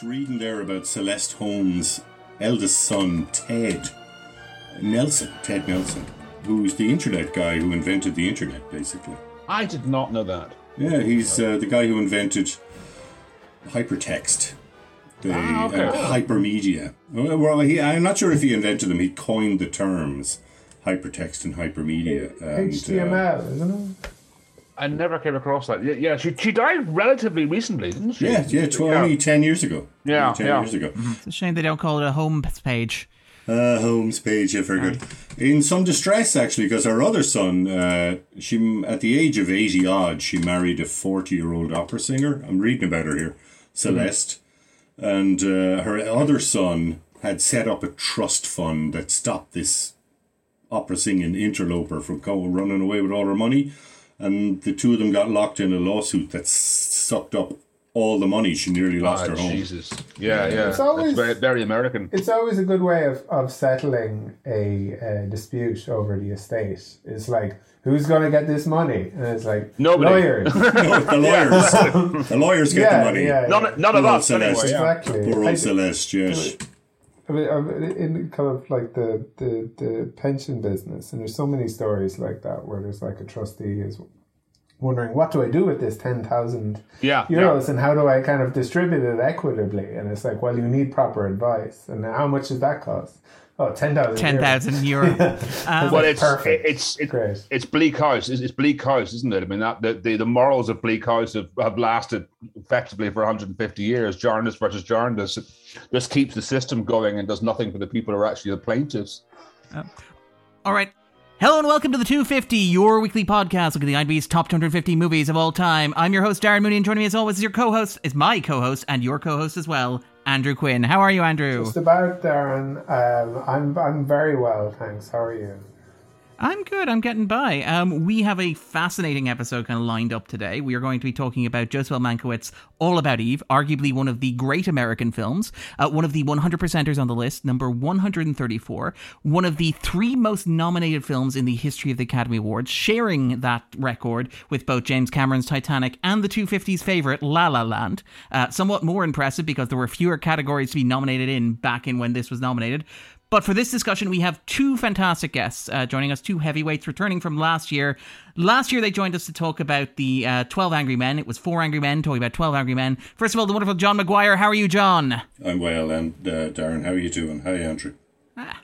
just reading there about Celeste Holm's eldest son, Ted Nelson, Ted Nelson, who's the internet guy who invented the internet, basically. I did not know that. Yeah, he's uh, the guy who invented hypertext, the Ah, okay. uh, hypermedia. Well, he, I'm not sure if he invented them. He coined the terms hypertext and hypermedia. And, uh, HTML, isn't it? I never came across that. Yeah, yeah she, she died relatively recently, didn't she? yeah, yeah, tw- only ten years ago. Yeah, Only ten yeah. years ago. It's a shame they don't call it a home page. Uh, Holmes page, I good. In some distress, actually, because her other son, uh, she at the age of eighty odd, she married a forty-year-old opera singer. I'm reading about her here, Celeste, and uh, her other son had set up a trust fund that stopped this opera singing interloper from go- running away with all her money, and the two of them got locked in a lawsuit that sucked up all the money. She nearly lost Ah, her home. Jesus. Yeah, yeah. It's always- That's very, very American. It's always a good way of, of settling a, uh dispute over the estate. It's like, who's going to get this money? And it's like, Nobody. lawyers. No, the lawyers, the lawyers get yeah, the money. yeah, yeah. None, none of Poor us, Celeste. anyway. Yeah. Exactly. Poor I- old Celeste, yes. I mean, I'm in kind of like the, the, the pension business, and there's so many stories like that where there's like a trustee is wondering what do I do with this ten thousand Yeah, euros, and how do I kind of distribute it equitably? And it's like, well, you need proper advice, and how much does that cost? Oh, ten thousand. 10,000 euro. Well, it's perfect. it's it's Great. it's Bleak House. It's, it's Bleak House, isn't it? I mean, that the, the, the morals of Bleak House have, have lasted effectively for 150 years. Jarndyce versus Jarndyce It just keeps the system going and does nothing for the people who are actually the plaintiffs. All right. Hello and welcome to the 250, your weekly podcast. Look at the IMDb's top 250 movies of all time. I'm your host, Darren Mooney, and joining me as always is your co-host, is my co-host and your co-host as well, Andrew Quinn. How are you, Andrew? Just about Darren. Um, I'm I'm very well, thanks. How are you? I'm good. I'm getting by. Um, we have a fascinating episode kind of lined up today. We are going to be talking about Joseph. Mankiewicz' All About Eve, arguably one of the great American films, uh, one of the 100 percenters on the list, number 134, one of the three most nominated films in the history of the Academy Awards, sharing that record with both James Cameron's Titanic and the 250's favorite, La La Land. Uh, somewhat more impressive because there were fewer categories to be nominated in back in when this was nominated. But for this discussion, we have two fantastic guests uh, joining us, two heavyweights returning from last year. Last year, they joined us to talk about the uh, 12 Angry Men. It was four Angry Men talking about 12 Angry Men. First of all, the wonderful John Maguire. How are you, John? I'm well, and uh, Darren, how are you doing? Hi, Andrew. Ah.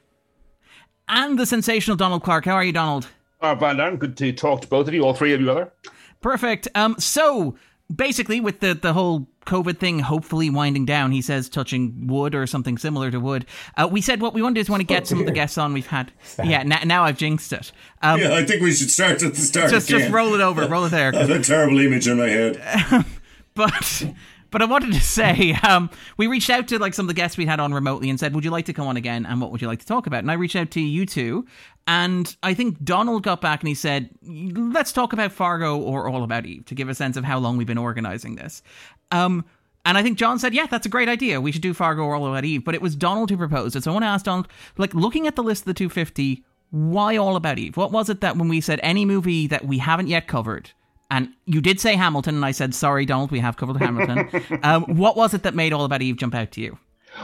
And the sensational Donald Clarke. How are you, Donald? Uh, Van Daan, good to talk to both of you, all three of you, other. Perfect. Um, so basically, with the the whole COVID thing hopefully winding down, he says touching wood or something similar to wood. Uh, we said what we want to do is want to get some of the guests on we've had. Yeah, now, now I've jinxed it. Um, Yeah, I think we should start at the start. just just roll it over, roll it there. I have a terrible image in my head. but but I wanted to say um, we reached out to like some of the guests we had on remotely and said, "Would you like to come on again? And what would you like to talk about?" And I reached out to you two, and I think Donald got back and he said, "Let's talk about Fargo or All About Eve to give a sense of how long we've been organizing this." Um, and I think John said, "Yeah, that's a great idea. We should do Fargo or All About Eve." But it was Donald who proposed it, so I want to ask Donald, like, looking at the list of the 250, why All About Eve? What was it that when we said any movie that we haven't yet covered? And you did say Hamilton, and I said, sorry, Donald, we have covered Hamilton. um, what was it that made All About Eve jump out to you?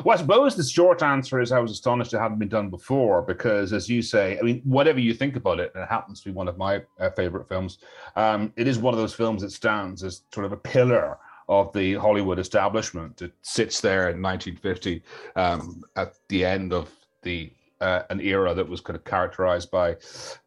Well, I suppose the short answer is I was astonished it hadn't been done before because, as you say, I mean, whatever you think about it, and it happens to be one of my uh, favorite films. Um, it is one of those films that stands as sort of a pillar of the Hollywood establishment. that sits there in 1950 um, at the end of the uh, an era that was kind of characterized by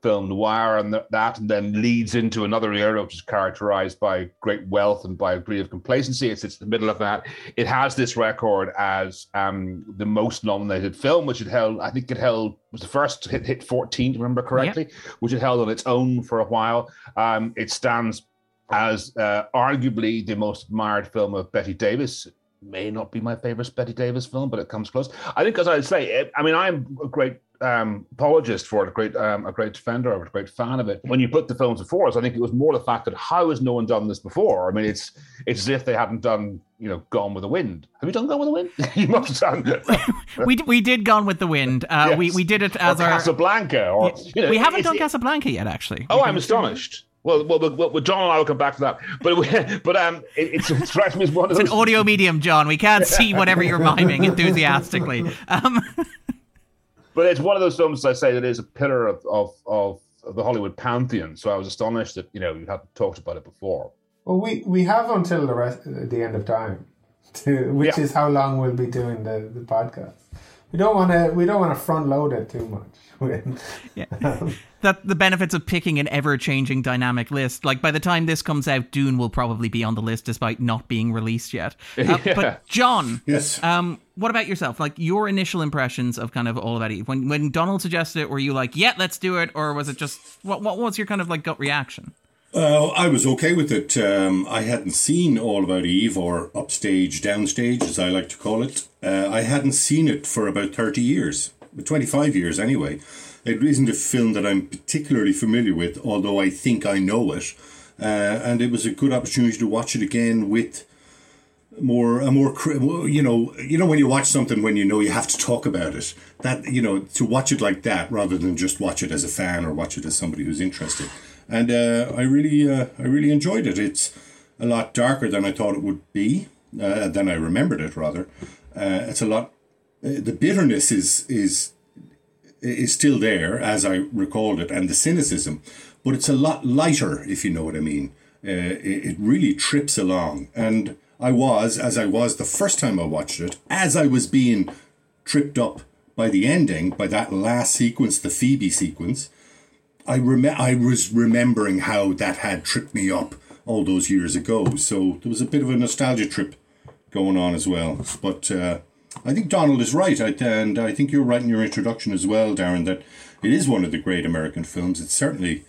film noir and th- that, and then leads into another era which is characterized by great wealth and by a degree of complacency. It sits in the middle of that. It has this record as um, the most nominated film, which it held, I think it held, was the first hit, hit 14, to remember correctly, which it held on its own for a while. Um, it stands as uh, arguably the most admired film of Bette Davis. May not be my favorite Bette Davis film, but it comes close. I think, as I say, it, I mean, I'm a great um, apologist for it, a great, um, a great defender of it, a great fan of it. When you put the films before us, I think it was more the fact that how has no one done this before? I mean, it's it's as if they hadn't done, you know, Gone with the Wind. Have you done Gone with the Wind? you must have done. we, d- we did Gone with the Wind. Uh, we, Yes. we did it or as our. Casablanca, or you know, we haven't done Casablanca yet, actually. Oh, I'm astonished. Well, well, well, well, John and I will come back to that. But but um, it, it's, it strikes me as one of those. It's an audio medium, John. We can't see whatever you're miming enthusiastically. Um. But it's one of those films, I say, that is a pillar of, of, of the Hollywood pantheon. So I was astonished that you know you hadn't talked about it before. Well, we, we have until the rest the end of time, to, which yeah. is how long we'll be doing the, the podcast. We don't want to we don't want to front load it too much. Yeah. that the benefits of picking an ever changing dynamic list. Like by the time this comes out, Dune will probably be on the list despite not being released yet. Uh, yeah. But John, yes, um, what about yourself? Like your initial impressions of kind of All About Eve when when Donald suggested it, were you like, yeah, let's do it, or was it just what what was your kind of like gut reaction? Uh, I was okay with it. Um, I hadn't seen All About Eve or Upstage, Downstage, as I like to call it. Uh, I hadn't seen it for about 30 years. 25 years anyway. It isn't a film that I'm particularly familiar with, although I think I know it. Uh, and it was a good opportunity to watch it again with more a more you know you know when you watch something when you know you have to talk about it that you know to watch it like that rather than just watch it as a fan or watch it as somebody who's interested and uh, I really uh, I really enjoyed it it's a lot darker than I thought it would be uh, than I remembered it rather uh, it's a lot the bitterness is is is still there as I recalled it, and the cynicism, but it's a lot lighter, if you know what I mean. Uh, it, really trips along, and I was, as I was the first time I watched it, as I was being tripped up by the ending, by that last sequence, the Phoebe sequence. I rem- I was remembering how that had tripped me up all those years ago. So there was a bit of a nostalgia trip going on as well. But uh, I think Donald is right, I, and I think you're right in your introduction as well, Darren, that it is one of the great American films. It's certainly,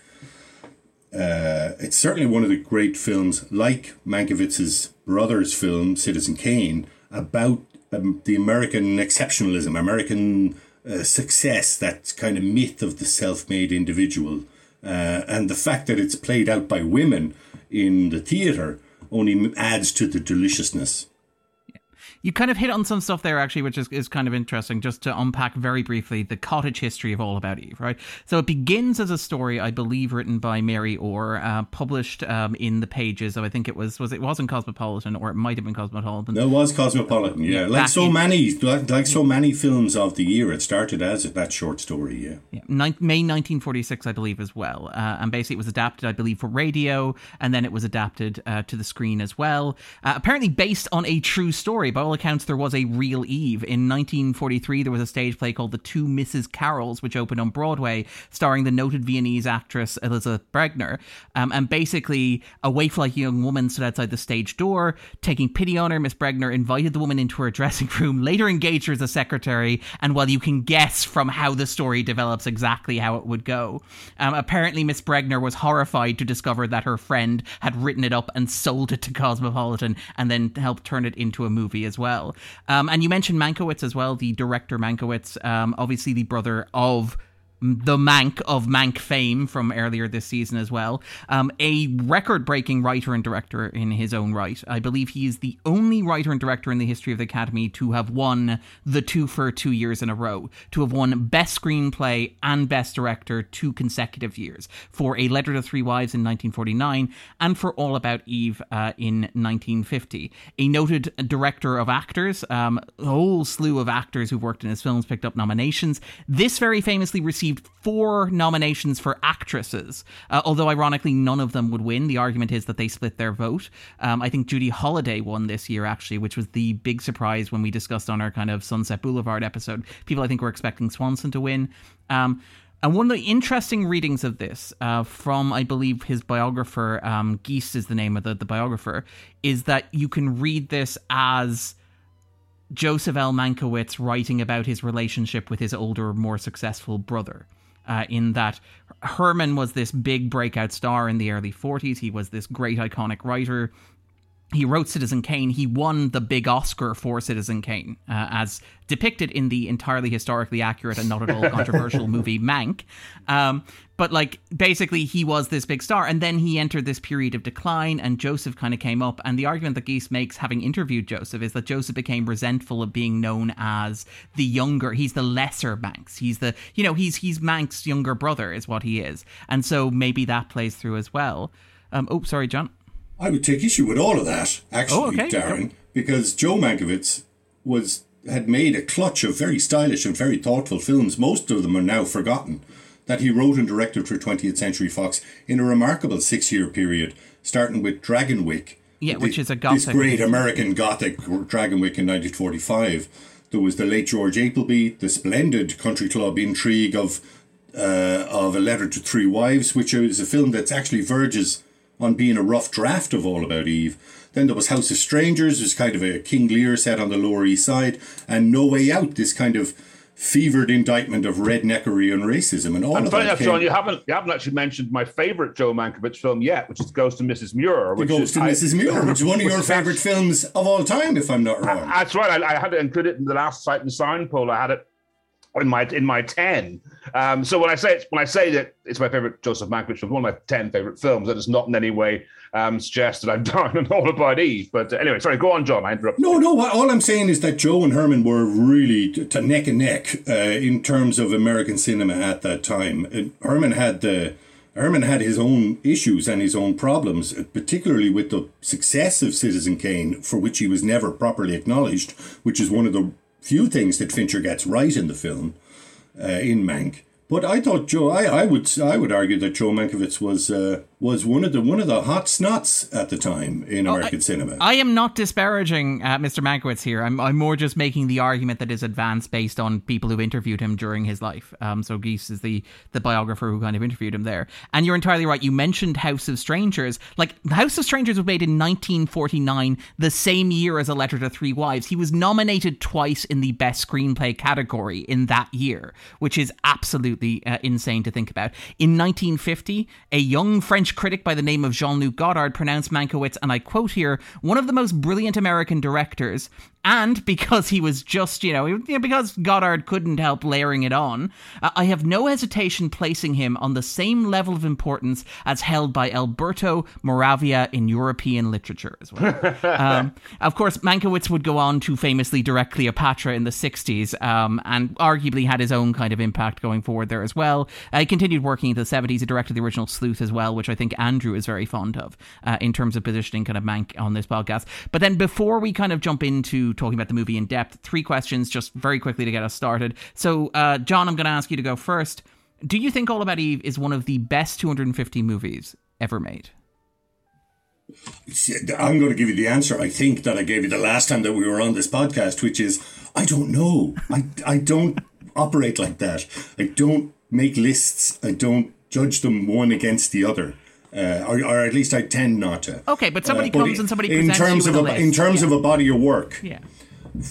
uh, it's certainly one of the great films, like Mankiewicz's brother's film Citizen Kane, about um, the American exceptionalism, American uh, success, that kind of myth of the self-made individual, uh, and the fact that it's played out by women in the theater only adds to the deliciousness you kind of hit on some stuff there actually, which is, is kind of interesting. Just to unpack very briefly the cottage history of All About Eve, right? So it begins as a story, I believe, written by Mary Orr, uh, published um, in the pages of I think it was was it wasn't Cosmopolitan or it might have been Cosmopolitan. It was Cosmopolitan, yeah. Like so in, many, like, like so many films of the year, it started as that short story, yeah. yeah. May 1946, I believe, as well, uh, and basically it was adapted, I believe, for radio, and then it was adapted uh, to the screen as well. Uh, apparently based on a true story by all accounts, there was a real Eve. In 1943, there was a stage play called The Two Mrs. Carrolls, which opened on Broadway, starring the noted Viennese actress Elisabeth Bergner. Um, and basically, a waif like young woman stood outside the stage door. Taking pity on her, Miss Bergner invited the woman into her dressing room, later engaged her as a secretary. And while you can guess from how the story develops exactly how it would go, um, apparently Miss Bergner was horrified to discover that her friend had written it up and sold it to Cosmopolitan and then helped turn it into a movie as well. Um, and you mentioned Mankiewicz as well, the director Mankiewicz, um, obviously the brother of the Mank of Mank fame from earlier this season as well. Um, a record breaking writer and director in his own right. I believe he is the only writer and director in the history of the Academy to have won the two for two years in a row, to have won Best Screenplay and Best Director two consecutive years for A Letter to Three Wives in 1949 and for All About Eve uh, in 1950. A noted director of actors, um, a whole slew of actors who've worked in his films picked up nominations. This very famously received received four nominations for actresses, uh, although ironically none of them would win. The argument is that they split their vote. Um, I think Judy Holliday won this year actually, which was the big surprise when we discussed on our kind of Sunset Boulevard episode. People I think were expecting Swanson to win. Um, and one of the interesting readings of this uh, from, I believe, his biographer, um, Geist is the name of the, the biographer, is that you can read this as Joseph L. Mankiewicz writing about his relationship with his older, more successful brother. Uh, in that Herman was this big breakout star in the early 40s. He was this great iconic writer. He wrote Citizen Kane. He won the big Oscar for Citizen Kane, uh, as depicted in the entirely historically accurate and not at all controversial movie Mank. Um, but like, basically, he was this big star, and then he entered this period of decline, and Joseph kind of came up. And the argument that Geist makes, having interviewed Joseph, is that Joseph became resentful of being known as the younger. He's the lesser Manx. He's the, you know, he's he's Manx's younger brother, is what he is, and so maybe that plays through as well. Um, oh, sorry, John. I would take issue with all of that, actually, Oh, okay. Darren, because Joe Mankiewicz was had made a clutch of very stylish and very thoughtful films. Most of them are now forgotten. That he wrote and directed for 20th Century Fox in a remarkable six-year period, starting with Dragonwyck. Yeah, the- which is a gothic. This great American Gothic Dragonwyck in 1945. There was the late George Apley, the splendid country club intrigue of uh, of A Letter to Three Wives, which is a film that's actually verges on being a rough draft of All About Eve. Then there was House of Strangers, was kind of a King Lear set on the Lower East Side, and No Way Out, this kind of fevered indictment of redneckery and racism, and all And of funny that enough, came- John, you haven't you haven't actually mentioned my favorite Joe Mankiewicz film yet, which is Ghost of Mrs. Muir. The Which Ghost is, of I- Mrs. Muir, which is one of your favourite films of all time, if I'm not wrong. That's right. I, I had to include it in the last sight and sound poll. I had it in my in my ten. Um, so when I say when I say that it's my favorite Joseph Mankiewicz film, one of my ten favorite films, that does not in any way um, suggest that I've done an all about Eve. But uh, anyway, sorry, go on, John. I interrupted. No, no. All I'm saying is that Joe and Herman were really t- to neck and neck uh, in terms of American cinema at that time. Uh, Herman had the Herman had his own issues and his own problems, uh, particularly with the success of Citizen Kane, for which he was never properly acknowledged, which is one of the few things that Fincher gets right in the film, uh, in Mank. But I thought Joe, I, I would I would argue that Joe Mankiewicz was uh, was one of the one of the hot snots at the time in American cinema. I am not disparaging uh, Mr. Mankiewicz here. I'm, I'm more just making the argument that is advanced based on people who interviewed him during his life. Um, so Geist is the the biographer who kind of interviewed him there. And you're entirely right. You mentioned House of Strangers. Like House of Strangers was made in 1949, the same year as A Letter to Three Wives. He was nominated twice in the Best Screenplay category in that year, which is absolutely uh, insane to think about. In 1950, a young French critic by the name of Jean-Luc Godard pronounced Mankiewicz, and I quote here, one of the most brilliant American directors. And because he was just, you know, because Godard couldn't help layering it on, uh, I have no hesitation placing him on the same level of importance as held by Alberto Moravia in European literature as well. um, of course, Mankiewicz would go on to famously direct Cleopatra in the 60s um, and arguably had his own kind of impact going forward there as well. Uh, he continued working into the 70s. He directed the original Sleuth as well, which I think Andrew is very fond of uh, in terms of positioning kind of Mank on this podcast. But then before we kind of jump into talking about the movie in depth, three questions just very quickly to get us started. So, uh, John, I'm going to ask you to go first. Do you think All About Eve is one of the best 250 movies ever made? I'm going to give you the answer I think that I gave you the last time that we were on this podcast, which is I don't know. I, I don't operate like that. I don't make lists. I don't judge them one against the other. Uh, or, or at least I tend not to. Okay, but somebody Uh, but comes and somebody in terms you of a, a in terms Yeah. of a body of work, Yeah.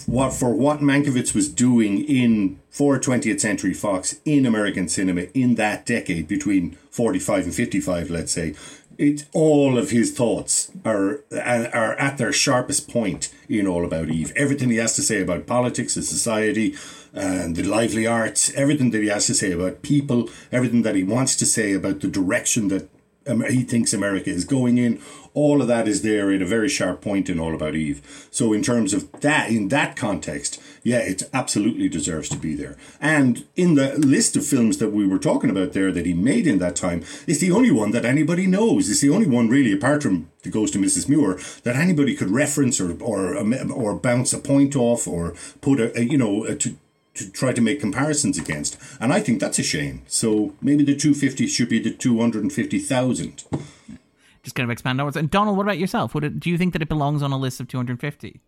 what for what Mankiewicz was doing in for 20th Century Fox in American cinema in that decade between 45 and 55, let's say, it all of his thoughts are are at their sharpest point in All About Eve. Everything he has to say about politics and society and the lively arts, everything that he has to say about people, everything that he wants to say about the direction that he thinks America is going in. All of that is there at a very sharp point in All About Eve. So in terms of that, in that context, yeah, it absolutely deserves to be there. And in the list of films that we were talking about there that he made in that time, it's the only one that anybody knows. It's the only one really, apart from The Ghost of Mrs. Muir, that anybody could reference or or um, or bounce a point off or put a, a you know a, to to try to make comparisons against. And I think that's a shame. So maybe the 250 should be the 250,000. Just kind of expand onwards. And Donald, what about yourself? Would it, do you think that it belongs on a list of 250?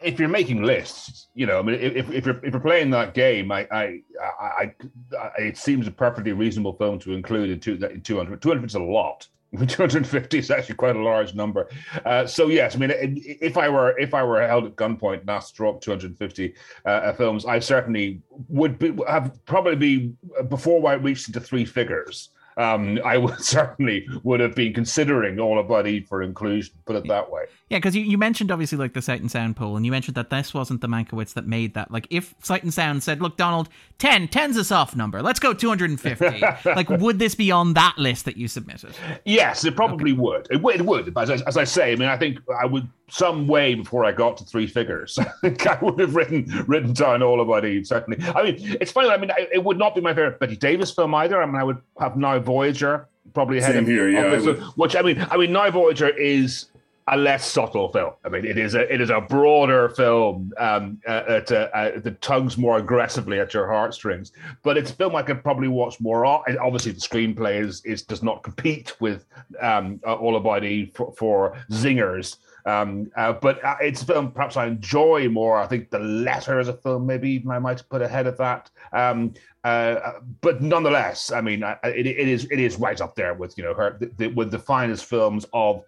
if you're making lists, you know, I mean, if, if you're if you're playing that game, I I, I, I it seems a perfectly reasonable film to include in, two, in 200. 200 is a lot. 250 is actually quite a large number. Uh, so yes, I mean, if I were if I were held at gunpoint and asked to draw up 250 uh, films, I certainly would be, have probably be before I reached into three figures. Um, I would certainly would have been considering All About Eve for inclusion. Put it that way. Yeah, because you, you mentioned obviously like the Sight and Sound poll, and you mentioned that this wasn't the Mankiewicz that made that. Like, if Sight and Sound said, "Look, Donald, 10, 10's a soft number. Let's go 250." like, would this be on that list that you submitted? Yes, it probably okay. would. It, it would. As I, as I say, I mean, I think I would some way before I got to three figures. I think I would have written written down all about Eve. Certainly. I mean, it's funny. I mean, it would not be my favorite Bette Davis film either. I mean, I would have Now Voyager probably ahead Same of here. Yeah, this, which I mean, I mean, Now Voyager is a less subtle film. I mean, it is a it is a broader film um, uh, uh, uh, that tugs more aggressively at your heartstrings. But it's a film I could probably watch more. Obviously, the screenplay is, is does not compete with um, uh, All About Eve for, for zingers. Um, uh, but uh, it's a film perhaps I enjoy more. I think The Letter is a film maybe even I might put ahead of that. Um, but nonetheless, I mean, it, it is it is right up there with you know her the, the, with the finest films of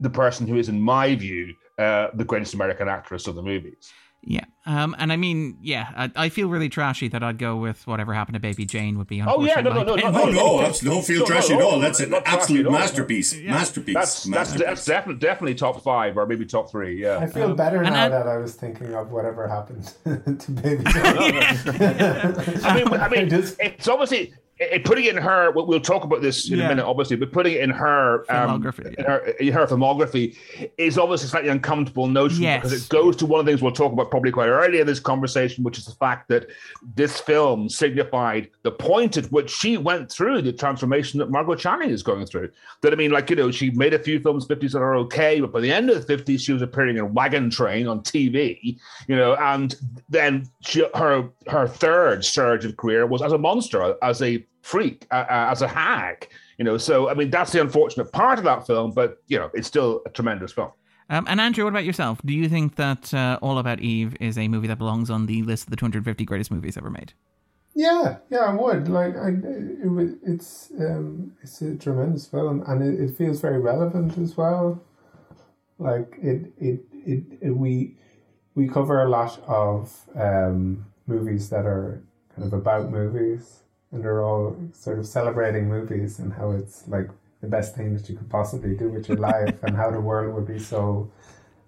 the person who is, in my view, uh, the greatest American actress of the movies. Yeah, um, and I mean, yeah, I, I, feel really trashy that I'd go with whatever happened to Baby Jane would be. Oh yeah, no, no, no, no, no, no, no, don't feel trashy at all. That's an absolute masterpiece. Yeah. Masterpiece. That's masterpiece. that's definitely definitely top five or maybe top three. Yeah, I feel better now I, that I was thinking of whatever happened to Baby Jane. I mean, I mean, it's obviously it, putting it in her, we'll talk about this in yeah. a minute, obviously, but putting it in her um, filmography, in, her, in her filmography is obviously a slightly uncomfortable notion yes. because it goes to one of the things we'll talk about probably quite early in this conversation, which is the fact that this film signified the point at which she went through the transformation that Margo Channing is going through. That I mean, like you know, she made a few films 50s that are okay, but by the end of the 50s, she was appearing in Wagon Train on TV, you know, and then she, her her third surge of career was as a monster, as a freak, uh, uh, as a hag. You know, so I mean that's the unfortunate part of that film, but you know it's still a tremendous film. Um, and Andrew, what about yourself? Do you think that uh, All About Eve is a movie that belongs on the list of the 250 greatest movies ever made? Yeah, yeah, I would. Like, I, it, it's um, it's a tremendous film, and it, it feels very relevant as well. Like it, it, it, it we we cover a lot of um, movies that are kind of about movies, and they're all sort of celebrating movies and how it's like the best thing that you could possibly do with your life and how the world would be so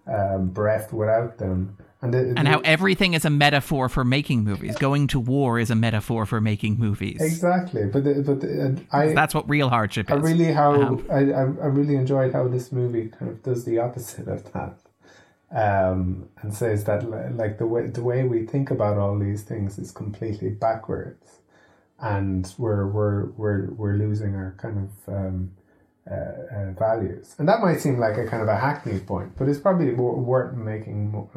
um, bereft without them. And, it, and how everything is a metaphor for making movies. Going to war is a metaphor for making movies. Exactly, but the, but the, I that's what real hardship is. I really how um, I, I really enjoyed how this movie kind of does the opposite of that, um, and says that like the way the way we think about all these things is completely backwards and we're we're we're we're losing our kind of um, uh, uh, values. And that might seem like a kind of a hackneyed point, but it's probably more worth making more,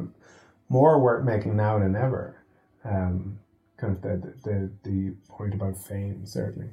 more worth making now than ever. Um, kind of the, the the point about fame, certainly.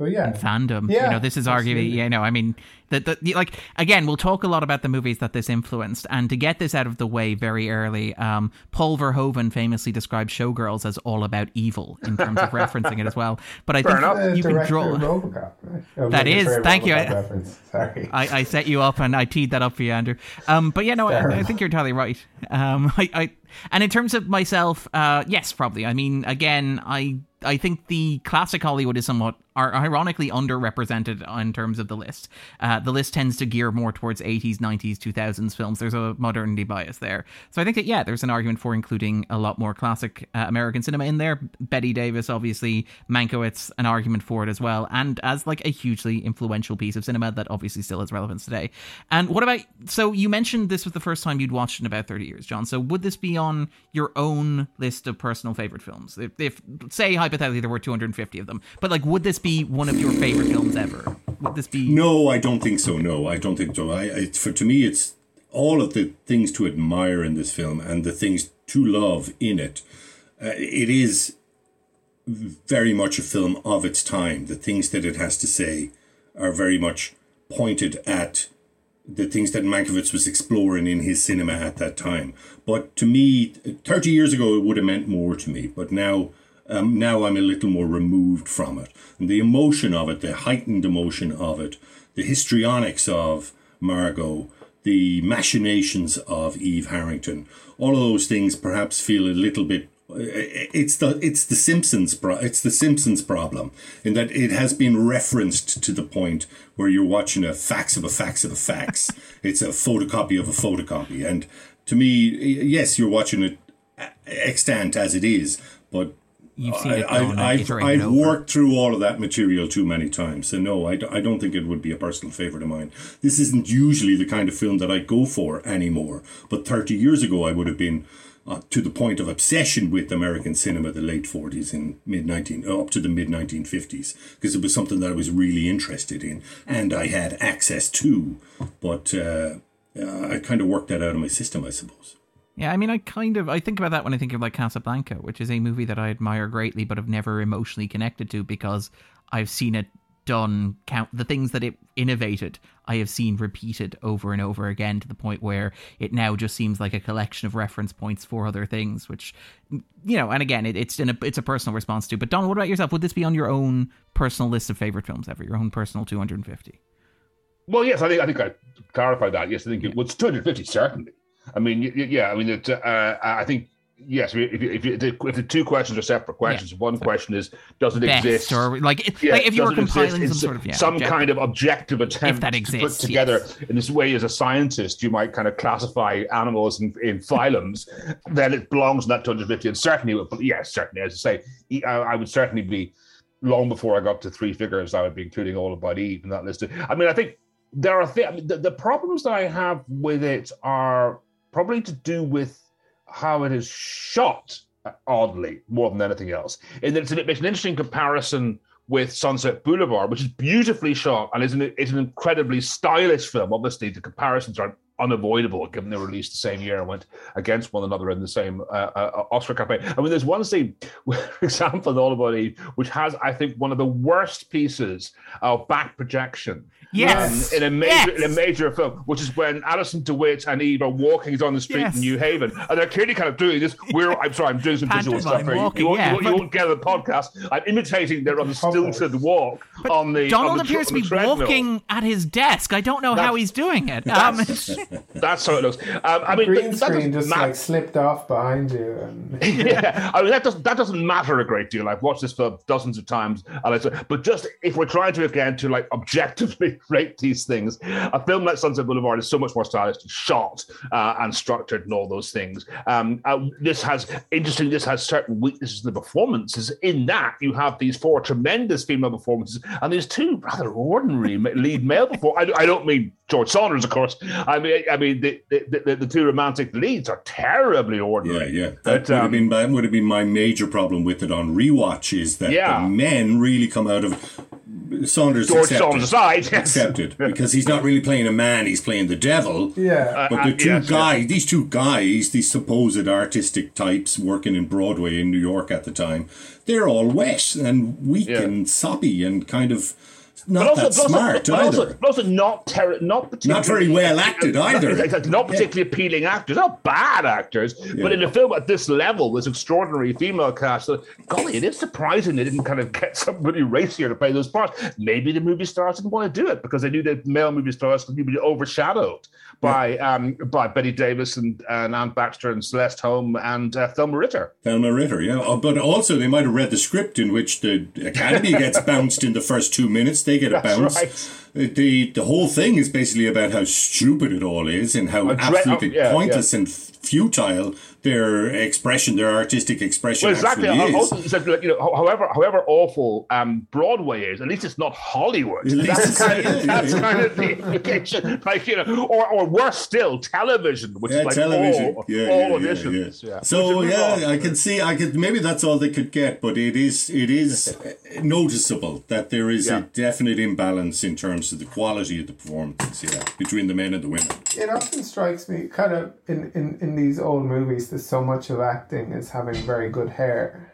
So yeah, and fandom. Yeah, you know, this is arguably, you know, I mean, that the, like again, we'll talk a lot about the movies that this influenced, and to get this out of the way very early, um, Paul Verhoeven famously described Showgirls as all about evil in terms of referencing it as well. But I Fair think you can draw. Robocop, right? oh, that is, thank you. I, Sorry, I, I, set you up and I teed that up for you, Andrew. Um, but yeah, no, I, I, think you're entirely right. Um, I, I and in terms of myself, uh, yes, probably. I mean, again, I I think the classic Hollywood is somewhat are ironically underrepresented in terms of the list. Uh, the list tends to gear more towards 80s, 90s, 2000s films. There's a modernity bias there. So I think that, yeah, there's an argument for including a lot more classic uh, American cinema in there. Bette Davis, obviously, Mankiewicz, an argument for it as well. And as like a hugely influential piece of cinema that obviously still has relevance today. And what about, so you mentioned this was the first time you'd watched in about 30 years, John. So would this be on your own list of personal favorite films? If, if say, hypothetically, there were 250 of them, but like, would this be one of your favorite films ever? Would this be? No, I don't think so. No, I don't think so. I, I for to me, it's all of the things to admire in this film and the things to love in it. Uh, it is very much a film of its time. The things that it has to say are very much pointed at the things that Mankiewicz was exploring in his cinema at that time. But to me, 30 years ago, it would have meant more to me. But now um, now I'm a little more removed from it. And the emotion of it, the heightened emotion of it, the histrionics of Margo, the machinations of Eve Harrington, all of those things perhaps feel a little bit it's the it's the Simpsons pro- it's the Simpsons problem in that it has been referenced to the point where you're watching a fax of a fax of a fax. it's a photocopy of a photocopy, and to me, yes, you're watching it extant as it is, but You've seen it I, I, I've, worked through all of that material too many times. So, no, I don't think it would be a personal favourite of mine. This isn't usually the kind of film that I go for anymore. But 30 years ago, I would have been uh, to the point of obsession with American cinema, the late 40s and mid 19, uh, up to the mid 1950s, because it was something that I was really interested in and I had access to. But uh, uh, I kind of worked that out of my system, I suppose. Yeah, I mean, I kind of I think about that when I think of like Casablanca, which is a movie that I admire greatly, but have never emotionally connected to because I've seen it done. Count the things that it innovated, I have seen repeated over and over again to the point where it now just seems like a collection of reference points for other things. Which, you know, and again, it, it's in a it's a personal response to. But Donald, what about yourself? Would this be on your own personal list of favorite films ever? Your own personal two hundred and fifty? Well, yes, I think I think I clarified that. Yes, I think it was 250 certainly. I mean, yeah, I mean, it, uh, I think yes. If, you- if, you- if the two questions are separate questions, one question is does it Best exist? or like, it- Yeah, like if you were does it exist compiling some sort of yeah, some objective- kind of objective attempt that to put together yes. in this way as a scientist, you might kind of classify animals in, in phylums. then it belongs in that 250, and certainly, yes, certainly, as I say, I, I would certainly be long before I got to three figures. I would be including all about Eve in that list. I mean, I think there are th- I mean, the, the problems that I have with it are probably to do with how it is shot uh, oddly more than anything else. In that it's an, an interesting comparison with Sunset Boulevard, which is beautifully shot and is an, is an incredibly stylish film. Obviously, the comparisons are unavoidable given they were released the same year and went against one another in the same uh, uh, Oscar campaign. I mean, there's one scene, for example, in All About Eve, which has, I think, one of the worst pieces of back projection Yes. um, in a major Yes. in a major film, which is when Addison DeWitt and Eve are walking down the street Yes. in New Haven, and they're clearly kind of doing this. We're I'm sorry, I'm doing some visual stuff here. You- walking, you, won't, yeah, you, won't, you won't get the podcast. I'm imitating their unstilted walk But on the. Donald on the, tr- appears to be treadmill. walking at his desk. I don't know how he's doing it. Um, it's- That's how it looks. Um, I mean, Green that, screen just matter. like slipped off behind you, and yeah, I mean that doesn't that doesn't matter a great deal. I've watched this film dozens of times, and I, but just if we're trying to again to like objectively rate these things, a film like Sunset Boulevard is so much more stylishly shot uh, and structured and all those things. Um, uh, this has interesting. This has certain weaknesses in the performances. In that you have these four tremendous female performances and these two rather ordinary lead male performances. I, I don't mean George Sanders, of course. I mean, I mean the the, the, the two romantic leads are terribly ordinary. yeah. yeah. That But, would have um, been that would have been my major problem with it on rewatch is that Yeah. the men really come out of Sanders George accepted, Sanders aside, yes. accepted because he's not really playing a man; he's playing the devil. yeah, But the Uh, two yes, guys, these two guys, these supposed artistic types working in Broadway in New York at the time, they're all wet and weak Yeah. and soppy and kind of not But also, that but also- smart but either. also, but also not ter- not particularly, Not very well acted either. Exactly, not particularly appealing actors, not bad actors, but in a film at this level, this extraordinary female cast. So, golly, it is surprising they didn't kind of get somebody racier to play those parts. Maybe the movie stars didn't want to do it because they knew that male movie stars could be overshadowed by um, by Bette Davis and, and Anne Baxter and Celeste Holm and uh, Thelma Ritter. Thelma Ritter, yeah. Oh, But also, they might have read the script in which the Academy gets bounced in the first two minutes. They get a That's bounce. right. The the whole thing is basically about how stupid it all is and how dread- absolutely oh, yeah, pointless and futile their expression, their artistic expression Well, exactly. also, it's like, like, you know, however, however awful um, Broadway is, at least it's not Hollywood. That's, kind, of, that's kind of the implication. Like you know, or, or worse still, television, which Yeah, is like television. all, yeah, all yeah, yeah, editions. yeah. Yeah. So We should move yeah. I can see. I could maybe that's all they could get, but it is it is noticeable that there is a definite imbalance in terms of the quality of the performance, Yeah, between the men and the women. it often strikes me kind of in, in, in these old movies that so much of acting is having very good hair.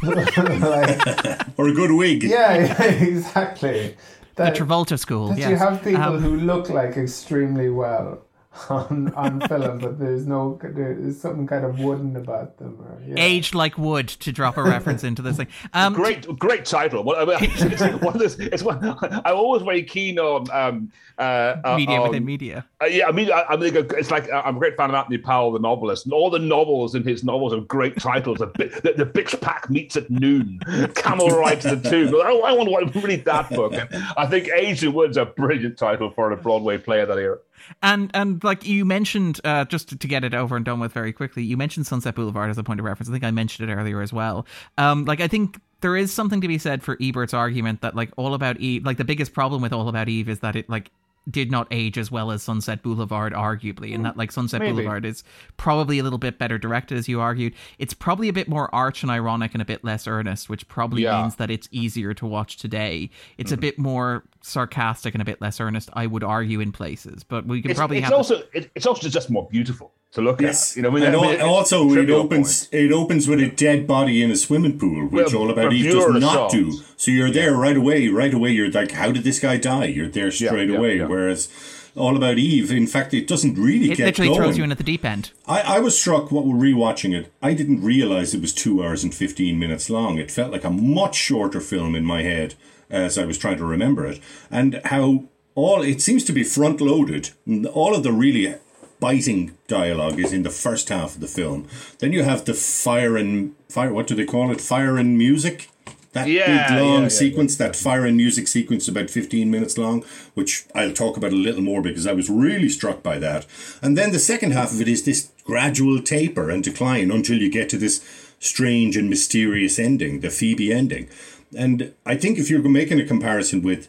like, Or a good wig. yeah, yeah, exactly. the Travolta school. that yes. you have people Um, who look like extremely well on on film, but there's no there's something kind of wooden about them. Or, yeah. Aged like wood to drop a reference into this thing. Um, great, great title. Well, I mean, it's, one of this, it's one, I'm always very keen on um, uh, uh media on, within media. Uh, yeah, I mean, I, I mean, it's like I'm a great fan of Anthony Powell, the novelist, and all the novels in his novels have great titles. the, the, the Bitch Pack meets at noon, Camel rides to the tomb. I, I want to read that book. And I think Aged in Wood's a brilliant title for a Broadway play of that era. And and like you mentioned, uh, just to, to, get it over and done with very quickly, you mentioned Sunset Boulevard as a point of reference. I think I mentioned it earlier as well. Um, like I think there is something to be said for Ebert's argument that like All About Eve, like the biggest problem with All About Eve is that it like did not age as well as Sunset Boulevard, arguably, and that like Sunset Maybe. Boulevard is probably a little bit better directed, as you argued. It's probably a bit more arch and ironic and a bit less earnest, which probably yeah. means that it's easier to watch today. It's mm. a bit more sarcastic and a bit less earnest, I would argue, in places. But we can it's, probably it's have also it, it's also just more beautiful to look yes. at. You know, I mean, and I mean, also it opens point. it opens with a dead body in a swimming pool, which well, All About Eve does not do. So you're there yeah. right away. Right away, you're like, how did this guy die? You're there straight yeah, away. Whereas all About Eve. In fact, it doesn't really it get literally going. throws you in at the deep end. I, I was struck what we're rewatching it. I didn't realize it was two hours and fifteen minutes long. It felt like a much shorter film in my head as I was trying to remember it, and how all it seems to be front loaded. All of the really biting dialogue is in the first half of the film. Then you have the fire and fire. What do they call it? Fire and music that yeah, big long yeah, yeah, sequence, that fire and music sequence, about 15 minutes long, which I'll talk about a little more because I was really struck by that. And then the second half of it is this gradual taper and decline until you get to this strange and mysterious ending, the Phoebe ending. And I think if you're making a comparison with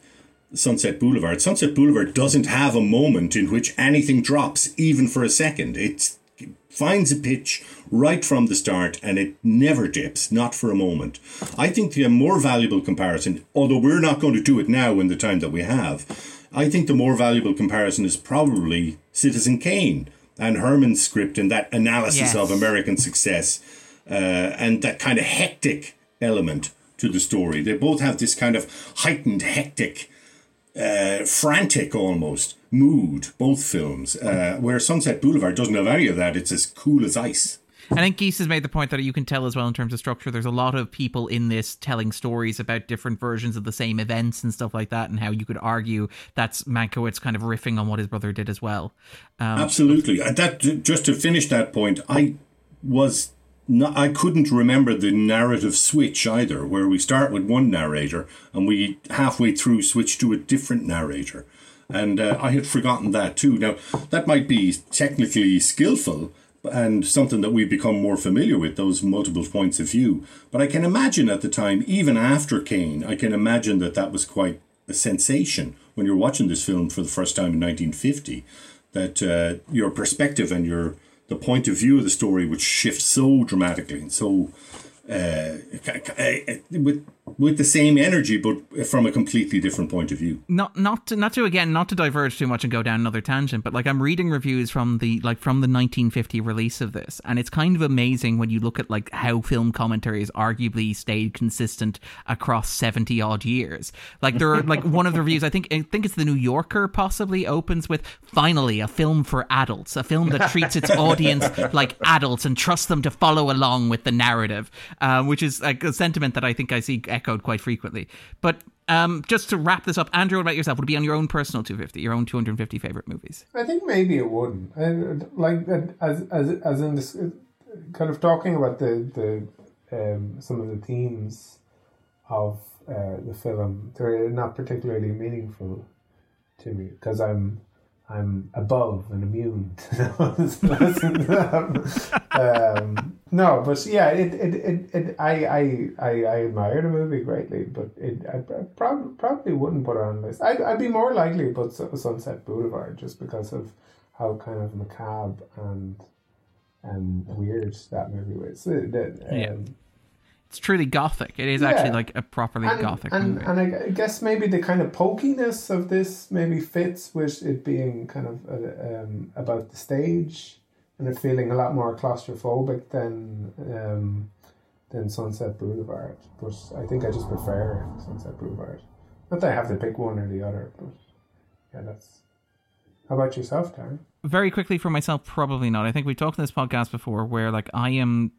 Sunset Boulevard, Sunset Boulevard doesn't have a moment in which anything drops, even for a second. It's finds a pitch right from the start and it never dips, not for a moment. I think the more valuable comparison, although we're not going to do it now in the time that we have, I think the more valuable comparison is probably Citizen Kane and Herman's script and that analysis yes. of American success uh, and that kind of hectic element to the story. They both have this kind of heightened, hectic, uh, frantic almost mood, both films, uh, where Sunset Boulevard doesn't have any of that. It's as cool as ice. I think Geist has made the point that you can tell as well in terms of structure. There's a lot of people in this telling stories about different versions of the same events and stuff like that, and how you could argue that's Mankiewicz kind of riffing on what his brother did as well. Um, Absolutely. And that just to finish that point, I was not, I couldn't remember the narrative switch either, where we start with one narrator and we halfway through switch to a different narrator and uh, I had forgotten that too. Now that might be technically skillful and something that we've become more familiar with those multiple points of view. But I can imagine at the time, even after Kane, I can imagine that that was quite a sensation when you're watching this film for the first time in 1950. That uh, your perspective and your the point of view of the story would shift so dramatically and so uh, with with the same energy, but from a completely different point of view. Not not to, not to again not to diverge too much and go down another tangent, but like I'm reading reviews from the like from the 1950 release of this, and it's kind of amazing when you look at like how film commentaries arguably stayed consistent across 70 odd years. Like there are like one of the reviews, I think I think it's the New Yorker, possibly opens with finally a film for adults, a film that treats its audience like adults and trusts them to follow along with the narrative, uh, which is like a sentiment that I think I see echoed quite frequently. But um, just to wrap this up, Andrew, what about yourself? Would it be on your own personal 250, your own 250 favorite movies? I think maybe it wouldn't. And like as as as in this kind of talking about the the um, some of the themes of uh, the film, they're not particularly meaningful to me because I'm I'm above and immune to those lessons. um, no, but yeah, it, it, it, it I, I, I, I admire the movie greatly, but it, I, I probably, probably wouldn't put it on this. I'd, I'd be more likely to put Sunset Boulevard just because of how kind of macabre and and weird that movie was. Um, yeah it's truly gothic. It is yeah. actually like a properly and, gothic and, movie. And I guess maybe the kind of pokiness of this maybe fits with it being kind of uh, um, about the stage and it feeling a lot more claustrophobic than um, than Sunset Boulevard. But I think I just prefer Sunset Boulevard. Not that I have to pick one or the other, but yeah, that's How about yourself, Darren? Very quickly for myself, probably not. I think we've talked in this podcast before where like I am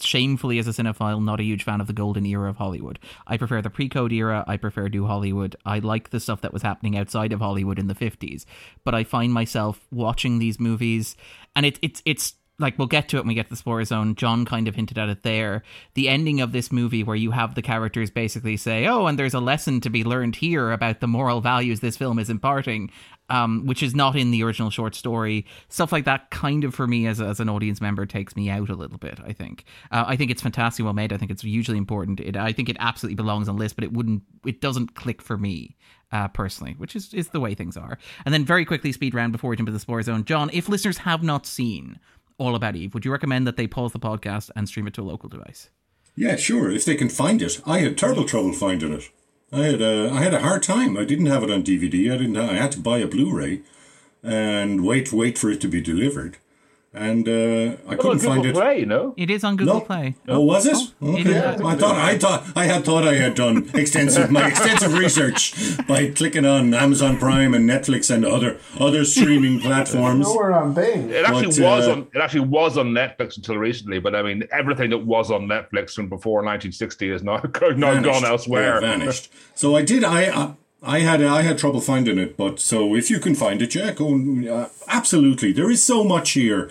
shamefully as a cinephile not a huge fan of the golden era of Hollywood. I prefer the pre-code era. I prefer New Hollywood. I like the stuff that was happening outside of Hollywood in the 50s. But I find myself watching these movies and it, it's it's like we'll get to it when we get to the spoiler zone. John kind of hinted at it there. The ending of this movie, where you have the characters basically say, "Oh, and there's a lesson to be learned here about the moral values this film is imparting," um, which is not in the original short story. Stuff like that, kind of for me as, as an audience member, takes me out a little bit. I think. Uh, I think it's fantastic, well made. I think it's hugely important. It, I think it absolutely belongs on list, but it wouldn't. It doesn't click for me. Uh, personally, which is, is the way things are. And then very quickly, speed round before we jump into the spoiler zone. John, if listeners have not seen all About Eve, would you recommend that they pause the podcast and stream it to a local device? Yeah, sure. If they can find it, I had terrible trouble finding it. I had a, I had a hard time. I didn't have it on DVD. I didn't. I had to buy a Blu-ray, and wait, wait for it to be delivered and uh, I couldn't find it. Play, you know? It is on Google no. Play. Oh, was it? Okay. It I thought I thought I had thought I had done extensive my extensive research by clicking on Amazon Prime and Netflix and other other streaming platforms. Nowhere on Bing. It actually but, was uh, on. It actually was on Netflix until recently. But I mean, everything that was on Netflix from before 1960 is now, now gone elsewhere. Yeah, vanished. So I did. I. I I had I had trouble finding it, but so if you can find it, yeah, go. Uh, absolutely, there is so much here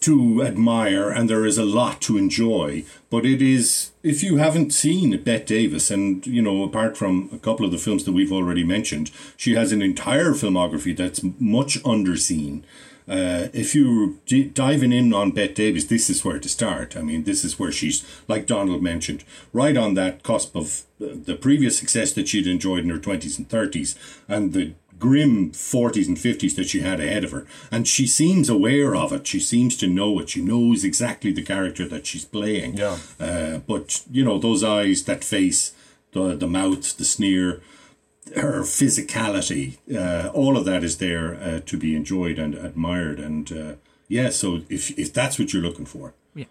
to admire, and there is a lot to enjoy. But it is if you haven't seen Bette Davis, and you know, apart from a couple of the films that we've already mentioned, she has an entire filmography that's much underseen. Uh, if you're d- diving in on Bette Davis, this is where to start. I mean, this is where she's, like Donald mentioned, right on that cusp of the previous success that she'd enjoyed in her 20s and 30s and the grim 40s and 50s that she had ahead of her. And she seems aware of it. She seems to know it. She knows exactly the character that she's playing. Yeah. Uh, but, you know, those eyes, that face, the, the mouth, the sneer, her physicality, uh, all of that is there uh, to be enjoyed and admired. And uh, yeah, so if if that's what you're looking for, yeah.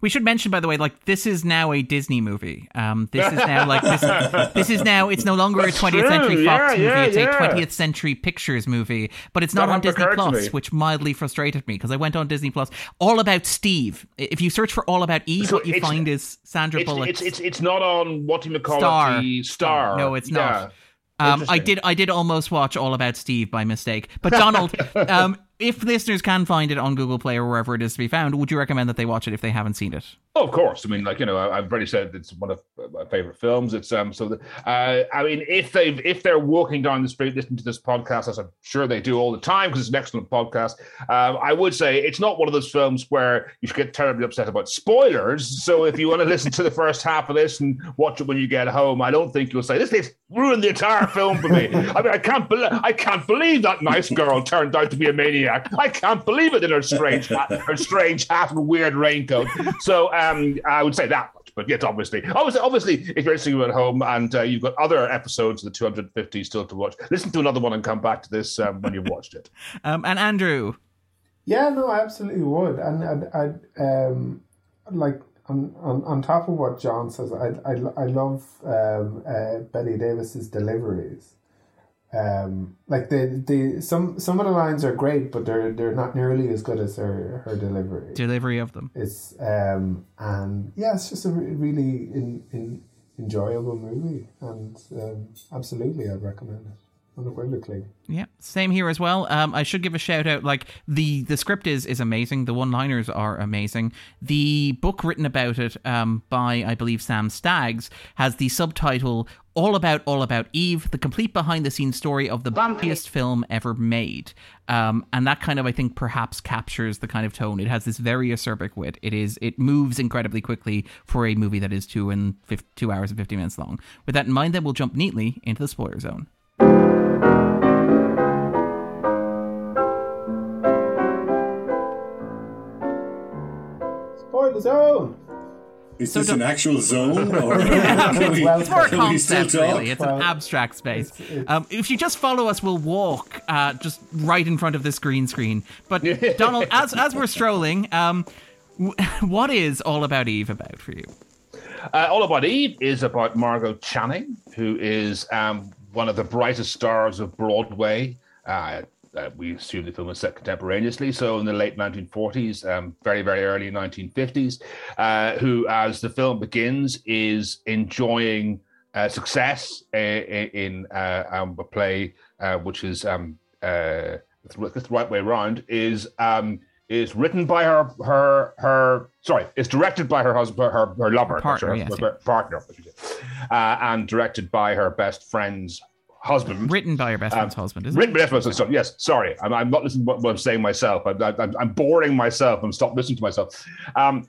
We should mention, by the way, like this is now a Disney movie. Um, this is now like this. this is now. It's no longer That's a 20th true. Century Fox yeah, movie. Yeah, it's yeah. a 20th Century Pictures movie, but it's not that on Disney Plus, which mildly frustrated me because I went on Disney Plus. All About Steve. If you search for All About Eve, so what you find is Sandra Bullock. It's, it's it's not on what do you call Star. it? Star. No, it's not. Um, I did. I did almost watch All About Steve by mistake. But Donald, um, if listeners can find it on Google Play or wherever it is to be found, would you recommend that they watch it if they haven't seen it? Oh, of course. I mean, like you know, I, have already said it's one of my favorite films. It's um, so the, uh, I mean, if they if they're walking down the street listening to this podcast, as I'm sure they do all the time because it's an excellent podcast, um, I would say it's not one of those films where you should get terribly upset about spoilers. So if you want to listen to the first half of this and watch it when you get home, I don't think you'll say this thing's ruined the entire film for me. I mean, I can't believe I can't believe that nice girl turned out to be a maniac. I can't believe it in her strange hat, her strange hat and weird raincoat. So. Um, I would say that much. But yes, obviously, obviously, obviously, if you're listening at home and uh, you've got other episodes of the 250 still to watch, listen to another one and come back to this um, when you've watched it. Um, and Andrew, yeah, no, I absolutely would, and I, I um, like on, on on top of what John says, I I, I love um, uh, Bette Davis's deliveries um like the the some some of the lines are great but they're they're not nearly as good as her her delivery. Delivery of them. It's um and yeah it's just a really in, in enjoyable movie and um, absolutely i'd recommend it unequivocally. Yeah, same here as well. Um, I should give a shout out. Like the the script is is amazing. The one liners are amazing. The book written about it um, by I believe Sam Staggs has the subtitle all about all about Eve, the complete behind the scenes story of the bumpiest film ever made. Um, and that kind of I think perhaps captures the kind of tone. It has this very acerbic wit. It is it moves incredibly quickly for a movie that is two and 50, two hours and fifty minutes long. With that in mind, then we'll jump neatly into the spoiler zone. The zone. Is so this an actual zone, or we, it's more a concept, really. It's an abstract space. It's, it's, um, if you just follow us, we'll walk uh, just right in front of this green screen. But Donald, as as we're strolling, um, what is All About Eve about for you? Uh, All About Eve is about Margo Channing, who is um, one of the brightest stars of Broadway. Uh, uh, we assume the film was set contemporaneously, so in the late 1940s, um, very, very early 1950s, uh, who, as the film begins, is enjoying uh, success in, in uh, um, a play uh, which is um, uh, the right way around is um, is written by her her her sorry, it's directed by her husband, her her lover, partner, yes, her partner, and directed by her best friend's husband. Written by your best friend's um, husband, is written by her best friend's husband. Yes, sorry, I'm, I'm not listening to what, I'm saying myself. I'm, I'm, I'm boring myself. I'm stop listening to myself. Um,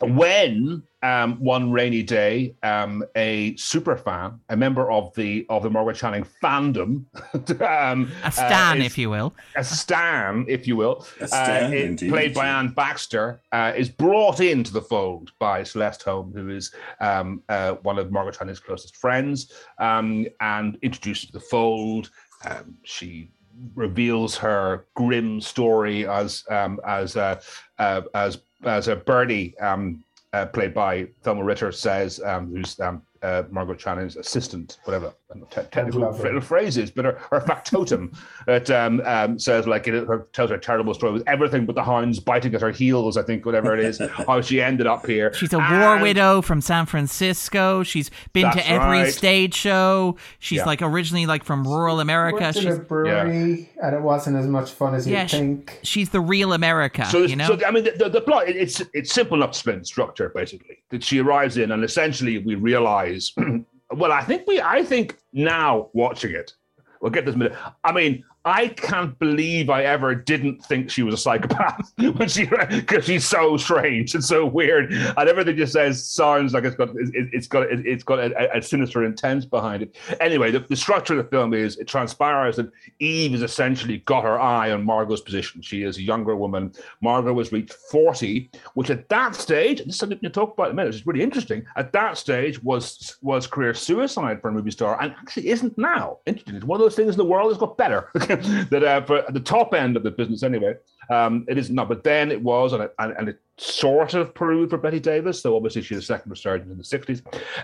when um, one rainy day, um, a super fan, a member of the of the Margaret Channing fandom, um, a stan, uh, is, if you will, a stan, if you will, stan, uh, indeed, played by Anne Baxter, uh, is brought into the fold by Celeste Holm, who is um, uh, one of Margaret Channing's closest friends, um, and introduced to the fold. Um, she reveals her grim story as as uh, uh, as as a birdie um, uh, played by Thelma Ritter says, um, who's um, uh, Margaret Channing's assistant, whatever te- technical phrases, but her, her factotum that um, um, says like it her, tells her terrible story with everything but the hounds biting at her heels. I think whatever it is, how she ended up here. She's a and, war widow from San Francisco. She's been to every right. stage show. She's yeah. like originally like from rural America. She She's in a brewery, yeah. and it wasn't as much fun as you yeah, think. She's the real America. So, you know? so I mean, the, the, the plot it's it's simple enough to spin structure basically that she arrives in, and essentially we realize well, I think we, I think now watching it, we'll get this minute. I mean, I can't believe I ever didn't think she was a psychopath when she because she's so strange and so weird, and everything just says sounds like it's got it, has got it, has got a, a, sinister intent behind it. Anyway, the, the, structure of the film is it transpires that Eve has essentially got her eye on Margo's position. She is a younger woman. Margo has reached forty, which at that stage, this is something you talk about in a minute. It's really interesting. At that stage was was career suicide for a movie star, and actually isn't now. Interesting. It's one of those things in the world that's got better. that uh, for the top end of the business anyway, um, it is not. But then it was, and it, and, it sort of proved for Bette Davis. So obviously she's a second resurgence in the 60s.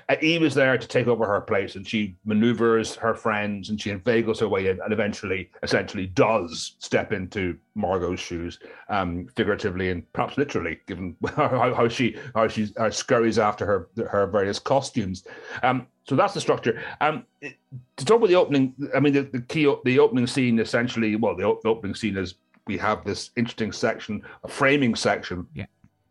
Uh, Eve is there to take over her place and she maneuvers her friends and she inveigles her way in and eventually, essentially, does step into Margo's shoes, um, figuratively and perhaps literally, given how, how she how she scurries after her her various costumes. Um, so that's the structure. Um, to talk about the opening, I mean, the, the key, the opening scene essentially, well, the, the opening scene is we have this interesting section, a framing section. Yeah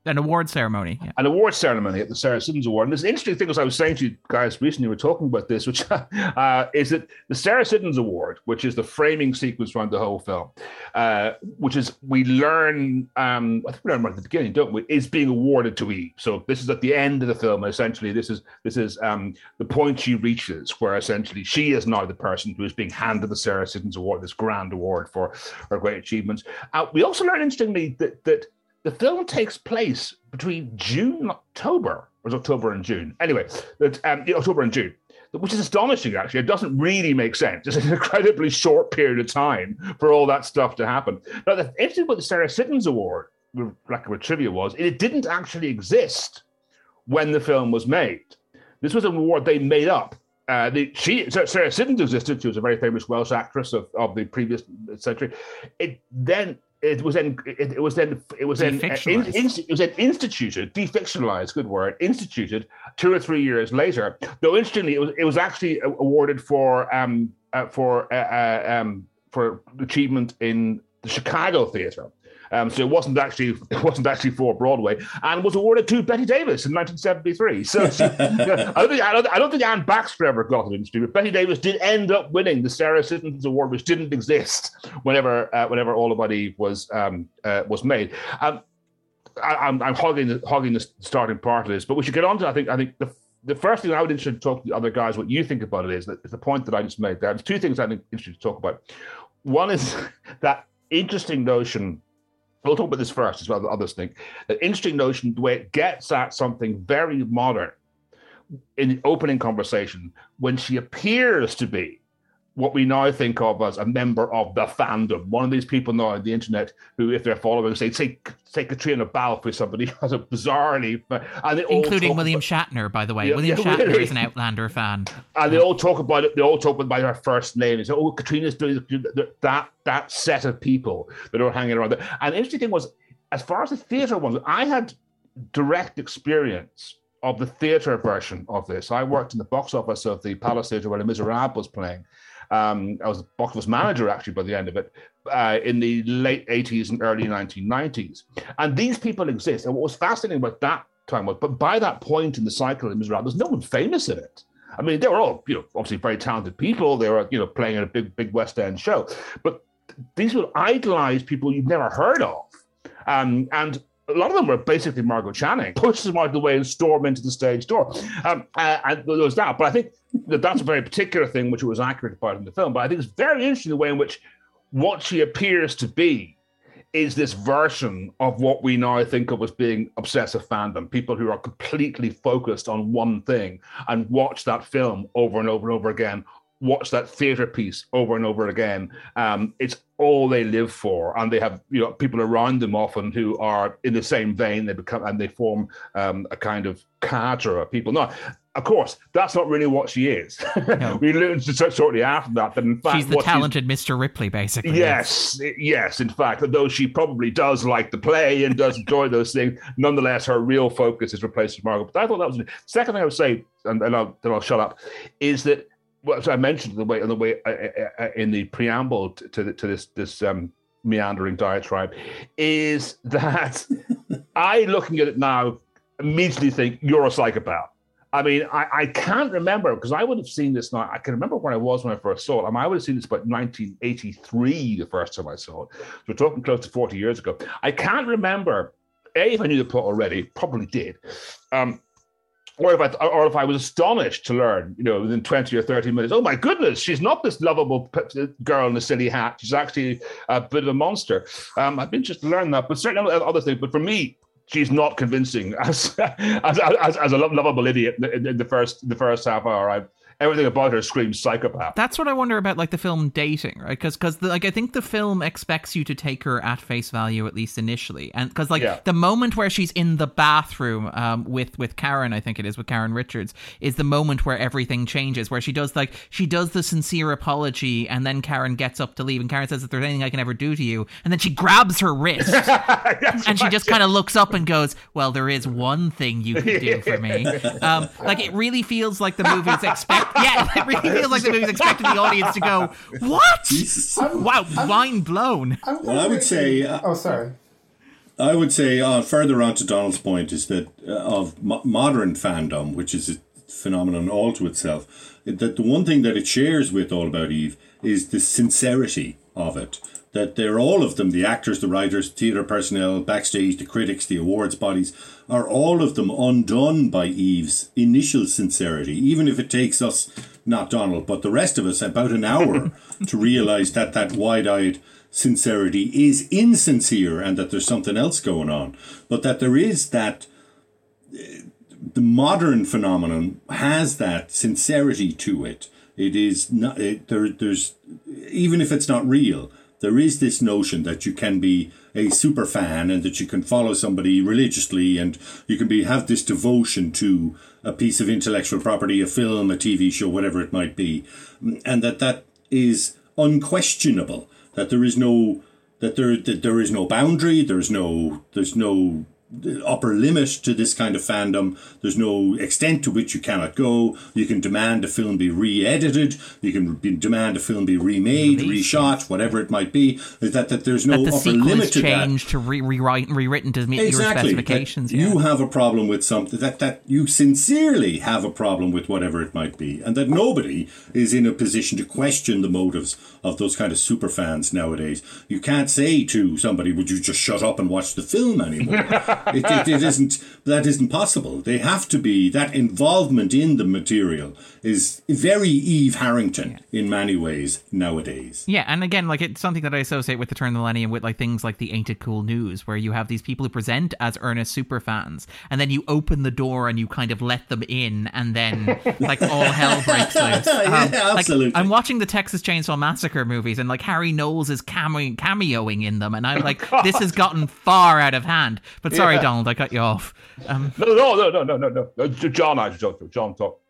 an award ceremony. Yeah. An award ceremony at the Sarah Siddons Award. And there's interesting thing, as I was saying to you guys recently, we were talking about this, which uh, is that the Sarah Siddons Award, which is the framing sequence around the whole film, uh, which is we learn, um, I think we learn right at the beginning, don't we? Is being awarded to Eve. So this is at the end of the film. Essentially, this is this is um, the point she reaches, where essentially she is now the person who is being handed the Sarah Siddons Award, this grand award for her great achievements. Uh, we also learn interestingly that that the film takes place between June and October, or October and June. Anyway, that um, October and June, which is astonishing. Actually, it doesn't really make sense. It's an incredibly short period of time for all that stuff to happen. Now, the interesting about the Sarah Siddons Award, like what trivia was, it didn't actually exist when the film was made. This was an award they made up uh, the, she Sarah Siddons existed. She was a very famous Welsh actress of, of the previous century. It then it was then it, it was then it was then uh, in, in, it was then instituted defictionalized good word instituted two or three years later. Though interestingly it was it was actually awarded for um uh, for uh, uh um for achievement in the Chicago theater um, so it wasn't actually it wasn't actually for Broadway, and was awarded to Bette Davis in 1973. So she, I, don't think, I, don't, I don't think Anne Baxter ever got it industry, but Bette Davis did end up winning the Sarah Siddons Award, which didn't exist whenever uh, whenever All About Eve was um, uh, was made. Um, I, am I'm, I'm hogging the, hogging the starting part of this, but we should get on to I think I think the the first thing I would interested to talk to the other guys what you think about it is that the point that I just made. there. There's two things I think interested to talk about. One is that interesting notion we'll talk about this first as well, the others think. An interesting notion, the way it gets at something very modern in the opening conversation when she appears to be what we now think of as a member of the fandom. One of these people now on the internet who, if they're following, say, say, say Caitriona Balfe or somebody has a bizarrely, and including William about, Shatner, by the way. Yeah, William yeah, Shatner really. is an Outlander fan, and they all talk about it. They all talk about her first name. Say, "Oh, Caitriona's doing that." That set of people that are hanging around there. And the interesting thing was, as far as the theatre was, I had direct experience of the theatre version of this. I worked in the box office of the Palace Theatre where Les Miserables was playing. Um, I was box manager actually by the end of it uh, in the late 80s and early 1990s. And these people exist. And what was fascinating about that time was, but by that point in the cycle Les Miserables, there's no one famous in it. I mean, they were all, you know, obviously very talented people. They were, you know, playing in a big, big West End show. But these were idolized people you've never heard of. Um, and a lot of them were basically Margo Channing, pushes them out of the way and storm into the stage door. Um, uh, and there was that. But I think that's a very particular thing which was accurate about in the film. But I think it's very interesting the way in which what she appears to be is this version of what we now think of as being obsessive fandom people who are completely focused on one thing and watch that film over and over and over again watch that theater piece over and over again. Um, it's all they live for, and they have you know people around them often who are in the same vein. They become and they form um, a kind of cadre of people. Now, of course, that's not really what she is. No. we learned shortly after that that in fact she's the talented she's, Mr. Ripley, basically. Yes, yes. In fact, though she probably does like the play and does enjoy those things, nonetheless, her real focus is replaced with Margo. But I thought that was the second thing I would say, and, and I'll, then I'll shut up, is that well, so I mentioned the way, the way uh, uh, uh, in the preamble to the, to this this um, meandering diatribe, is that I, looking at it now, immediately think you're a psychopath. I mean, I, I can't remember because I would have seen this now. I can remember where I was when I first saw it. I, mean, I would have seen this about 1983, the first time I saw it. So we're talking close to 40 years ago. I can't remember, A, if I knew the plot already, probably did. Um, or if I or if I was astonished to learn, you know, within twenty or thirty minutes, oh my goodness, she's not this lovable girl in a silly hat. She's actually a bit of a monster. Um, I've been just learning that, but certainly other things. But for me, she's not convincing as as, as, as a lovable idiot in, the first the first half hour. I everything about her screams psychopath. That's what I wonder about, like the film dating, right? Because because like I think the film expects you to take her at face value at least initially, and because like yeah. the moment where she's in the bathroom um, with with Karen, I think it is with Karen Richards, is the moment where everything changes, where she does like she does the sincere apology, and then Karen gets up to leave, and Karen says, "If there's anything I can ever do to you," and then she grabs her wrist, and she just kind of looks up and goes, "Well, there is one thing you can do for me." Um, like it really feels like the movie's expect yeah, it really feels like the movie's expecting the audience to go, "What? I'm, wow, I'm, mind blown." well, I would say. Uh, oh, sorry. I would say uh, further on to Donald's point is that uh, of mo- modern fandom, which is a phenomenon all to itself, that the one thing that it shares with All About Eve is the sincerity of it that they're all of them the actors, the writers, theatre personnel, backstage, the critics, the awards bodies are all of them undone by Eve's initial sincerity, even if it takes us, not Donald, but the rest of us, about an hour to realize that that wide eyed sincerity is insincere and that there's something else going on. But that there is that. Uh, the modern phenomenon has that sincerity to it. It is not it, there. There's even if it's not real, there is this notion that you can be a super fan and that you can follow somebody religiously and you can be have this devotion to a piece of intellectual property, a film, a TV show, whatever it might be, and that that is unquestionable. That there is no that there that there is no boundary. There's no there's no upper limit to this kind of fandom. There's no extent to which you cannot go. You can demand a film be re-edited. You can be, demand a film be remade, Released. reshot, whatever it might be. That that there's no that the upper limit to changed that. to re- rewrite and rewritten to meet exactly. your specifications. Yeah. You have a problem with something that that you sincerely have a problem with whatever it might be, and that nobody is in a position to question the motives of those kind of super fans nowadays. You can't say to somebody, "Would you just shut up and watch the film anymore?" it, it, it isn't. That isn't possible. They have to be that involvement in the material is very Eve Harrington in many ways nowadays. Yeah, and again, like it's something that I associate with the turn of the millennium with like things like the Ain't It Cool News, where you have these people who present as earnest super fans, and then you open the door and you kind of let them in, and then like all hell breaks loose. Um, yeah, like, absolutely. I'm watching the Texas Chainsaw Massacre movies, and like Harry Knowles is cameo- cameoing in them, and I'm like, this has gotten far out of hand. But sorry, Yeah. Donald, I cut you off. Um, No, no, no, no, no, no, no. no. John, I talk. John, talk.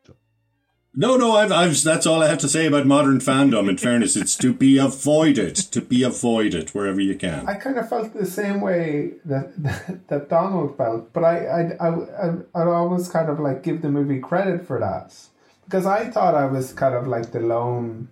No, no, I've, I've, that's all I have to say about modern fandom. In fairness, it's to be avoided, to be avoided wherever you can. I kind of felt the same way that that, that Donald felt, but I I I I I'd always kind of like give the movie credit for that because I thought I was kind of like the lone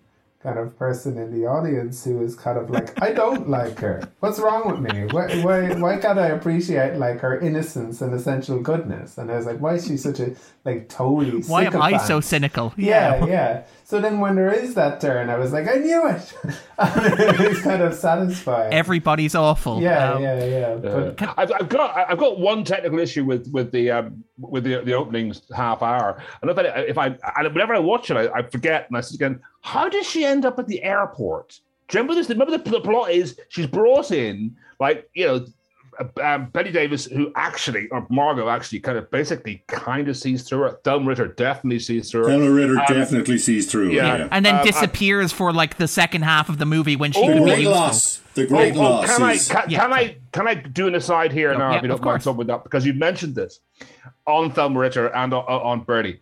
kind of person in the audience who is kind of like I don't like her. What's wrong with me? Why why why can't I appreciate like her innocence and essential goodness? And I was like, why is she such a like totally why am I so cynical? Yeah, yeah. So then when there is that turn, I was like, I knew it. it's kind of satisfying. Everybody's awful. yeah, Um, yeah, yeah. But I've, I've got I've got one technical issue with with the um, with the the opening half hour. And if I if I and whenever I watch it, I, I forget and I say again, how does she end up at the airport? Do you remember this? Remember the, the plot is she's brought in like you know. Um, Bette Davis, who actually, or Margo actually, kind of basically kind of sees through her. Thelma Ritter definitely sees through her. Thelma Ritter Um, definitely sees through. yeah. Yeah, and then Um, I- disappears for like the second half of the movie when she Oh, could be great useful. loss. The great Oh, oh, loss can I can, Yeah. can I can I do an aside here Oh, now yeah, if you of don't mind course. something with that because you mentioned this on Thelma Ritter and on, on Birdie.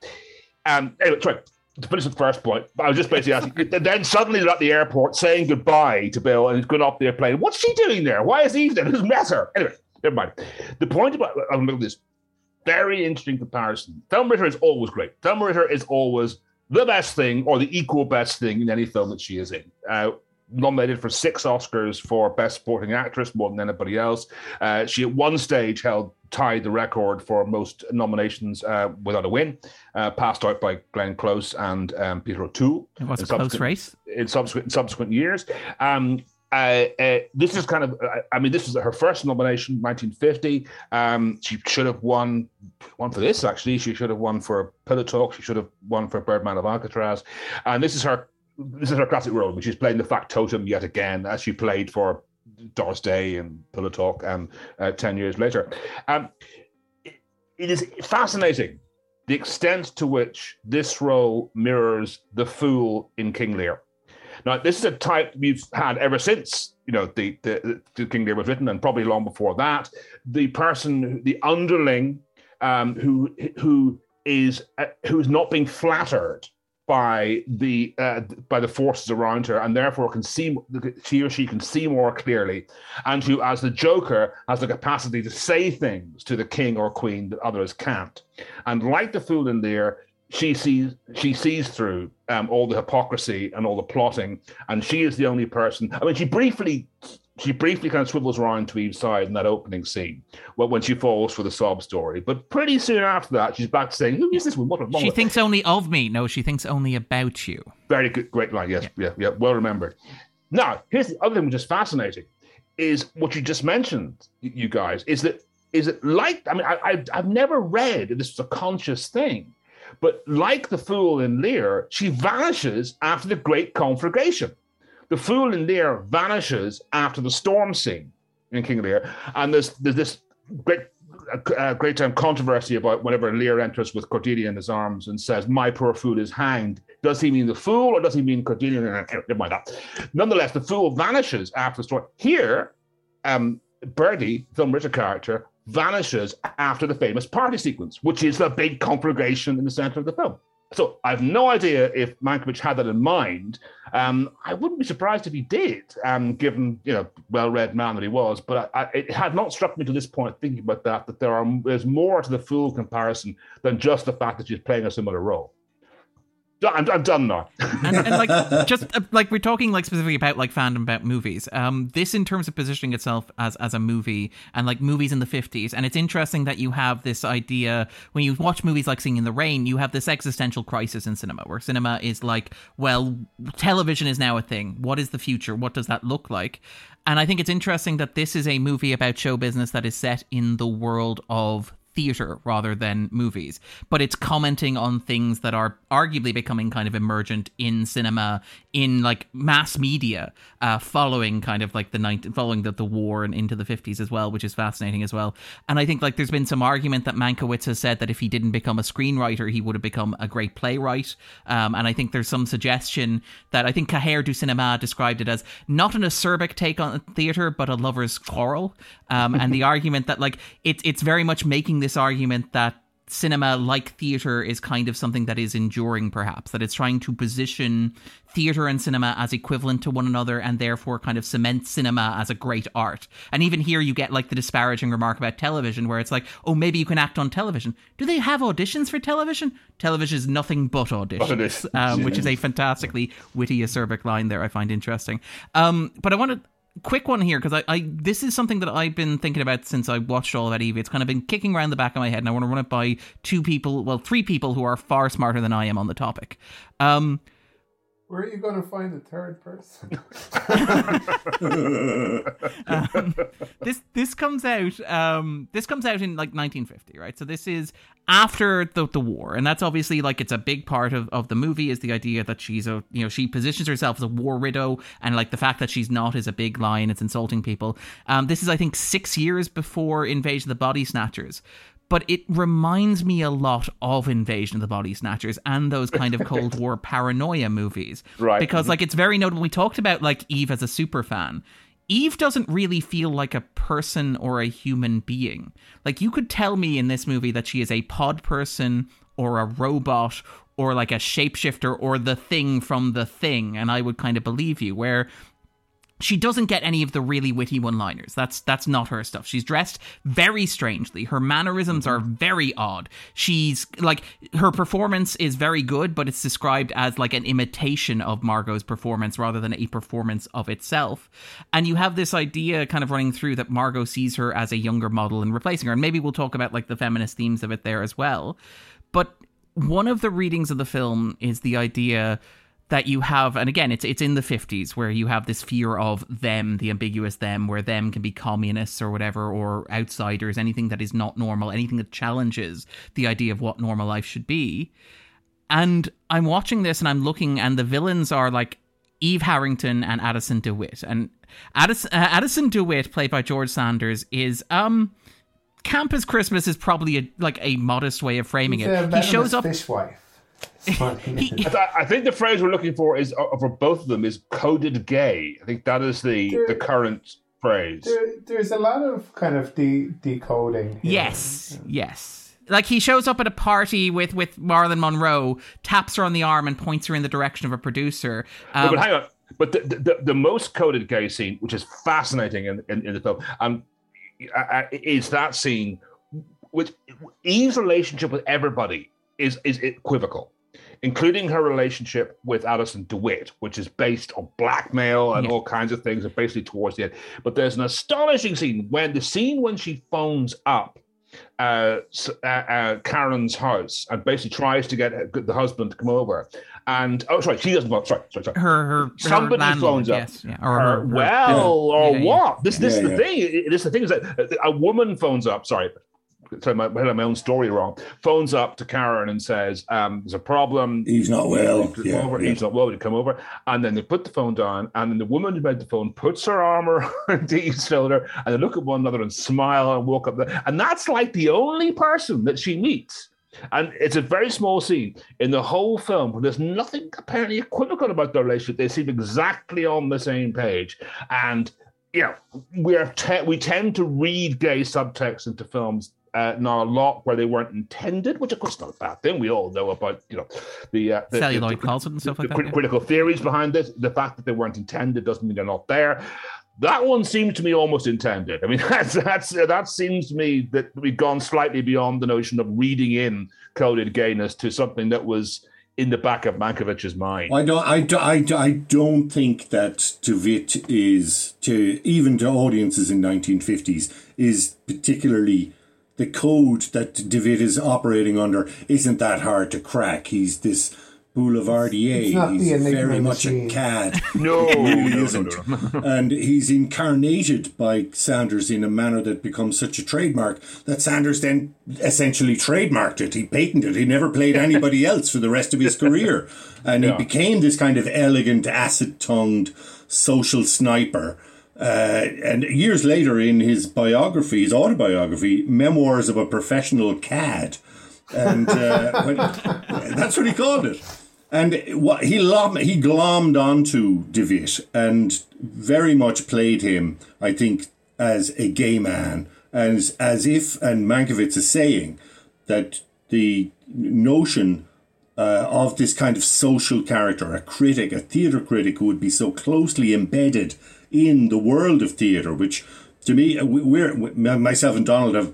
Um, anyway, sorry. To finish the first point, I was just basically asking. then suddenly they're at the airport saying goodbye to Bill and he's going off the airplane. What's she doing there? Why is Eve there? Who's met her? Anyway, never mind. The point about I'm looking at this very interesting comparison. Thelma Ritter is always great. Thelma Ritter is always the best thing or the equal best thing in any film that she is in. Uh, nominated for six Oscars for Best Supporting Actress, more than anybody else. Uh, she at one stage held tied the record for most nominations uh, without a win, uh, passed out by Glenn Close and um, Peter O'Toole It was a in close subsequent- race. in subsequent subsequent years. Um, uh, uh, this is kind of, uh, I mean, this is her first nomination, 1950. Um, she should have won one for this. Actually, she should have won for Pillow Talk. She should have won for Birdman of Alcatraz. And this is her, this is her classic role. When she's playing the factotum yet again, as she played for Doris Day and Pillow Talk, and uh, ten years later. Um, it- it is fascinating the extent to which this role mirrors the fool in King Lear. Now, this is a type we've had ever since you know the the, the King Lear was written, and probably long before that. The person, the underling, um, who who is uh, who is not being flattered by the uh, by the forces around her, and therefore can see she or she can see more clearly, and who, as the Joker, has the capacity to say things to the king or queen that others can't. And like the fool in there, she sees she sees through um, all the hypocrisy and all the plotting, and she is the only person. I mean, she briefly she briefly kind of swivels around to each side in that opening scene when, when she falls for the sob story. But pretty soon after that, she's back saying, "Who is this woman? Wrong She thinks only of me. No, she thinks only about you. Very good, great line. Yes, yeah, yeah, well remembered. Now, here's the other thing which is fascinating: is what you just mentioned, you guys. Is that is it like? I mean, I, I've never read this is a conscious thing, but like the fool in Lear, she vanishes after the Great Conflagration. The fool in Lear vanishes after the storm scene in King Lear, and there's there's this great uh, great um, controversy about whenever Lear enters with Cordelia in his arms and says, "My poor fool is hanged." Does he mean the fool or does he mean Cordelia? Never mind that. Nonetheless, the fool vanishes after the storm. Here, um, Birdie, Thelma Ritter character, vanishes after the famous party sequence, which is the big conflagration in the center of the film. So I have no idea if Mankiewicz had that in mind. Um, I wouldn't be surprised if he did, um, given you know well-read man that he was. But I, I, it had not struck me to this point thinking about that that there are there's more to the fool comparison than just the fact that she's playing a similar role. I'm, I'm done now. and, and, like just uh, like we're talking like specifically about like fandom about movies. Um, this in terms of positioning itself as as a movie and like movies in the fifties. And it's interesting that you have this idea when you watch movies like Singing in the Rain, you have this existential crisis in cinema where cinema is like, well, television is now a thing. What is the future? What does that look like? And I think it's interesting that this is a movie about show business that is set in the world of theater rather than movies, but it's commenting on things that are arguably becoming kind of emergent in cinema, in like mass media, uh, following kind of like the 19, following the, the war and into the 50s as well, which is fascinating as well. And I think like there's been some argument that Mankiewicz has said that if he didn't become a screenwriter, he would have become a great playwright. Um, and I think there's some suggestion that I think Cahiers du Cinema described it as not an acerbic take on theater, but a lover's quarrel. Um, and the argument that like it, it's very much making this argument that cinema like theater is kind of something that is enduring perhaps that it's trying to position theater and cinema as equivalent to one another and therefore kind of cement cinema as a great art. And even here you get like the disparaging remark about television where it's like oh maybe you can act on television. Do they have auditions for television? Television is nothing but auditions um, which is a fantastically witty acerbic line there i find interesting. Um, but i want to quick one here because I, I this is something that I've been thinking about since I watched All About Eve. It's kind of been kicking around the back of my head, and I want to run it by two people, well, three people who are far smarter than I am on the topic. Um, where are you going to find the third person? um, this this comes out um, this comes out in like 1950, right? So this is after the the war, and that's obviously like it's a big part of, of the movie is the idea that she's a you know she positions herself as a war widow, and like the fact that she's not is a big line. It's insulting people. Um, this is I think six years before Invasion of the Body Snatchers, but it reminds me a lot of Invasion of the Body Snatchers and those kind of Cold War paranoia movies. Right. Because like it's very notable. We talked about like Eve as a super fan. Eve doesn't really feel like a person or a human being. Like you could tell me in this movie that she is a pod person or a robot or like a shapeshifter or the thing from the thing and I would kind of believe you where she doesn't get any of the really witty one-liners. That's that's not her stuff. She's dressed very strangely. Her mannerisms are mm-hmm. very odd. She's like her performance is very good, but it's described as like an imitation of Margo's performance rather than a performance of itself. And you have this idea kind of running through that Margo sees her as a younger model and replacing her. And maybe we'll talk about like the feminist themes of it there as well. But one of the readings of the film is the idea that you have and again it's it's in the 50s where you have this fear of them the ambiguous them where them can be communists or whatever or outsiders anything that is not normal anything that challenges the idea of what normal life should be. And i'm watching this and i'm looking and the villains are like eve harrington and addison dewitt. And addison, uh, addison dewitt played by george sanders is um campus christmas is probably a, like a modest way of framing He's it he shows up fishwife. I, th- I think the phrase we're looking for is uh, for both of them is coded gay. I think that is the There- the current phrase. There, there's a lot of kind of de- decoding. here. Yes, yes. Like he shows up at a party with with Marilyn Monroe, taps her on the arm, and points her in the direction of a producer. No, Um, but hang on. But the, the, the most coded gay scene, which is fascinating in, in, in the film, um, is that scene with Eve's relationship with everybody is is equivocal, including her relationship with Addison DeWitt, which is based on blackmail and Yeah. all kinds of things, and basically towards the end. But there's an astonishing scene when the scene when she phones up uh, uh, uh, Karen's house and basically tries to get the husband to come over. And oh, sorry, she doesn't. phone- Sorry, sorry, sorry. her her Somebody her landlord, phones up. yes, yeah, or Uh, her, her- well, or Yeah, yeah. what? This, this Yeah, is the thing. It- This is the thing is that a woman phones up. Sorry, tell my, my own story wrong. Phones up to Karen and says, um, "There's a problem. He's not well. Come Yeah, over. yeah. He's not well to come over." And then they put the phone down, and then the woman who made the phone puts her arm around Eve's shoulder, and they look at one another and smile and walk up there. And that's like the only person that she meets. And it's a very small scene in the whole film, but there's nothing apparently equivocal about their relationship. They seem exactly on the same page. And you know, we are te- we tend to read gay subtext into films uh, now a lot where they weren't intended, which of course is not a bad thing. We all know about you know the uh, the, celluloid the, closet and stuff the like that. crit- yeah. critical theories behind this. The fact that they weren't intended doesn't mean they're not there. That one seems to me almost intended. I mean, that's that's that seems to me that we've gone slightly beyond the notion of reading in coded gayness to something that was in the back of Mankiewicz's mind. I don't, I, don't, I, don't- I don't think that DeWitt is to even to audiences in 1950s is particularly the code that DeWitt is operating under isn't that hard to crack. He's this boulevardier. It's He's very much a machine. cad. No, He really no, no, isn't. no. and he's incarnated by Sanders in a manner that becomes such a trademark that Sanders then essentially trademarked it. He patented it. He never played anybody else for the rest of his career. And Yeah. he became this kind of elegant, acid tongued social sniper. Uh, and years later, in his biography, his autobiography, Memoirs of a Professional Cad, and uh, that's what he called it. And what he lom- he glommed onto DeWitt and very much played him, I think, as a gay man, as as if, and Mankiewicz is saying that the notion uh, of this kind of social character, a critic, a theatre critic who would be so closely embedded in the world of theatre, which to me, uh, we- we're myself and Donald have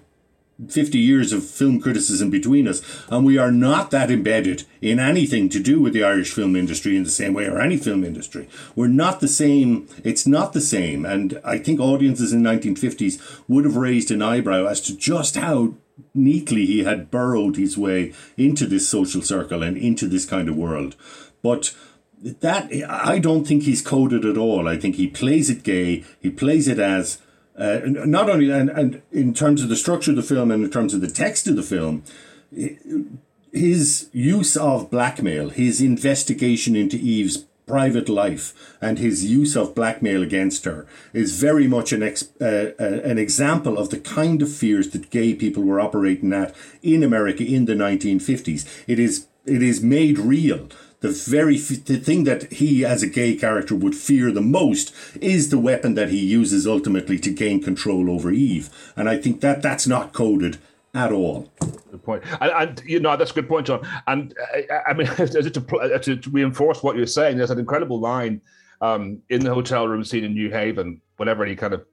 50 years of film criticism between us, and we are not that embedded in anything to do with the Irish film industry in the same way, or any film industry. We're not the same, it's not the same, and I think audiences in 1950s would have raised an eyebrow as to just how neatly he had burrowed his way into this social circle and into this kind of world. But that I don't think he's coded at all. I think he plays it gay. He plays it as uh, not only and, and in terms of the structure of the film and in terms of the text of the film, his use of blackmail, his investigation into Eve's private life, and his use of blackmail against her is very much an ex, uh, uh, an example of the kind of fears that gay people were operating at in America in the 1950s. It is it is made real. The very f- the thing that he, as a gay character, would fear the most is the weapon that he uses ultimately to gain control over Eve, and I think that that's not coded at all. Good point. And, and you know that's a good point, John. And uh, I mean, to, to, to reinforce what you're saying, there's an incredible line um, in the hotel room scene in New Haven. Whenever he kind of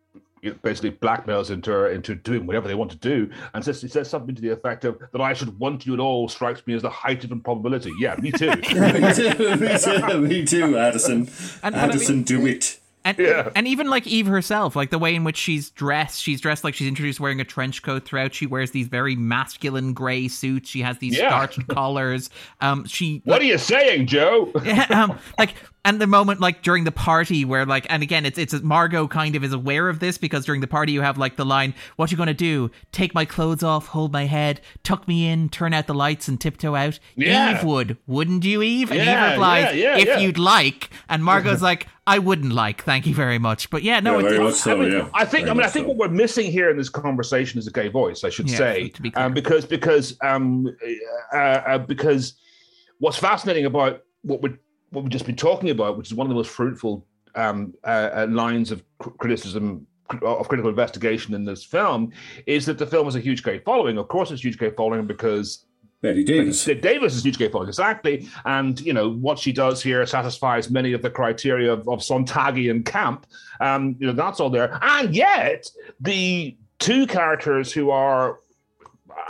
basically blackmails into her into doing whatever they want to do, and says he says something to the effect of that I should want you at all strikes me as the height of improbability. Yeah, me too. me too, me too, me too, Addison. And- but I Addison, mean- do it. And, Yeah. and even like Eve herself, like the way in which she's dressed, she's dressed like she's introduced wearing a trench coat throughout. She wears these very masculine gray suits. She has these Yeah. starched collars. Um, she what are you saying, Joe? um, like and the moment like during the party where like and again it's it's Margo kind of is aware of this because during the party you have like the line what you gonna do take my clothes off hold my head tuck me in turn out the lights and tiptoe out Yeah. Eve would wouldn't you Eve and Yeah, Eve replies yeah, yeah, if yeah. you'd like and Margo's like I wouldn't like thank you very much but yeah no Yeah, it's, very much so, I mean, yeah. I think. Very I mean, I think so. what we're missing here in this conversation is a gay voice. I should Yeah, say, to be clear. um, because because um, uh, uh, because what's fascinating about what we what we've just been talking about, which is one of the most fruitful um, uh, uh, lines of cr- criticism of critical investigation in this film, is that the film has a huge gay following. Of course, it's a huge gay following because Bette Davis. Davis is huge gay following, exactly. And, you know, what she does here satisfies many of the criteria of, of Sontagian camp. Um, you know, that's all there. And yet, the two characters who are,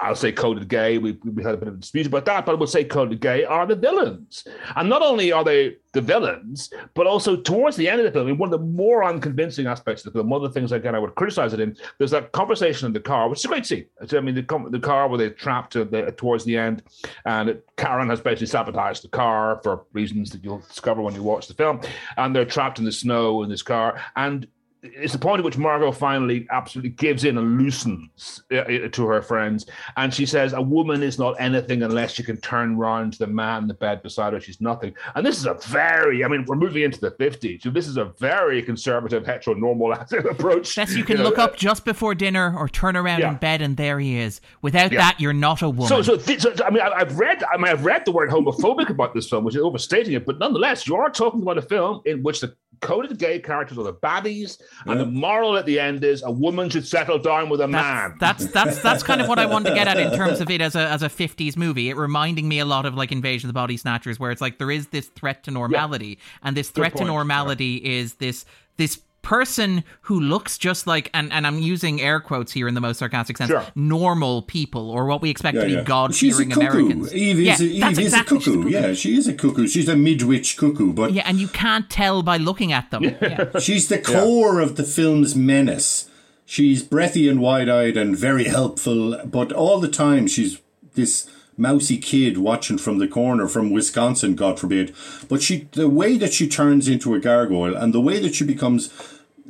I'll say coded gay, we, we had a bit of a dispute about that, but I would say coded gay are the villains. And not only are they the villains, but also towards the end of the film, one of the more unconvincing aspects of the film, one of the things, again, I would criticize it in, there's that conversation in the car, which is a great scene. I mean, the, the car where they're trapped to the, towards the end, and it, Karen has basically sabotaged the car for reasons that you'll discover when you watch the film, and they're trapped in the snow in this car, and it's the point at which Margo finally absolutely gives in and loosens uh, uh, to her friends. And she says, A woman is not anything unless she can turn round to the man in the bed beside her. She's nothing. And this is a very, I mean, we're moving into the 50s. So this is a very conservative, heteronormal approach. best you can know, look uh, up just before dinner or turn around Yeah. in bed and there he is without Yeah. that you're not a woman So, so, th- so, I mean, I, I've read, I mean, I've read the word homophobic about this film, which is overstating it, but nonetheless, you are talking about a film in which the coded gay characters are the baddies, and the moral at the end is a woman should settle down with a man. That's that's that's kind of what I wanted to get at in terms of it as a as a fifties movie. It reminding me a lot of like Invasion of the Body Snatchers, where it's like there is this threat to normality, and this threat to point, normality is this this person who looks just like and, and I'm using air quotes here in the most sarcastic sense Sure. normal people or what we expect Yeah, to be yeah. god fearing. Americans. Eve is, yeah, a, Eve that's is exactly a she's cuckoo. Yeah, she is a cuckoo. She's a midwich cuckoo, but Yeah, and you can't tell by looking at them. Yeah. she's the core of the film's menace. She's breathy and wide-eyed and very helpful, but all the time she's this mousy kid watching from the corner from Wisconsin, God forbid. But she, the way that she turns into a gargoyle and the way that she becomes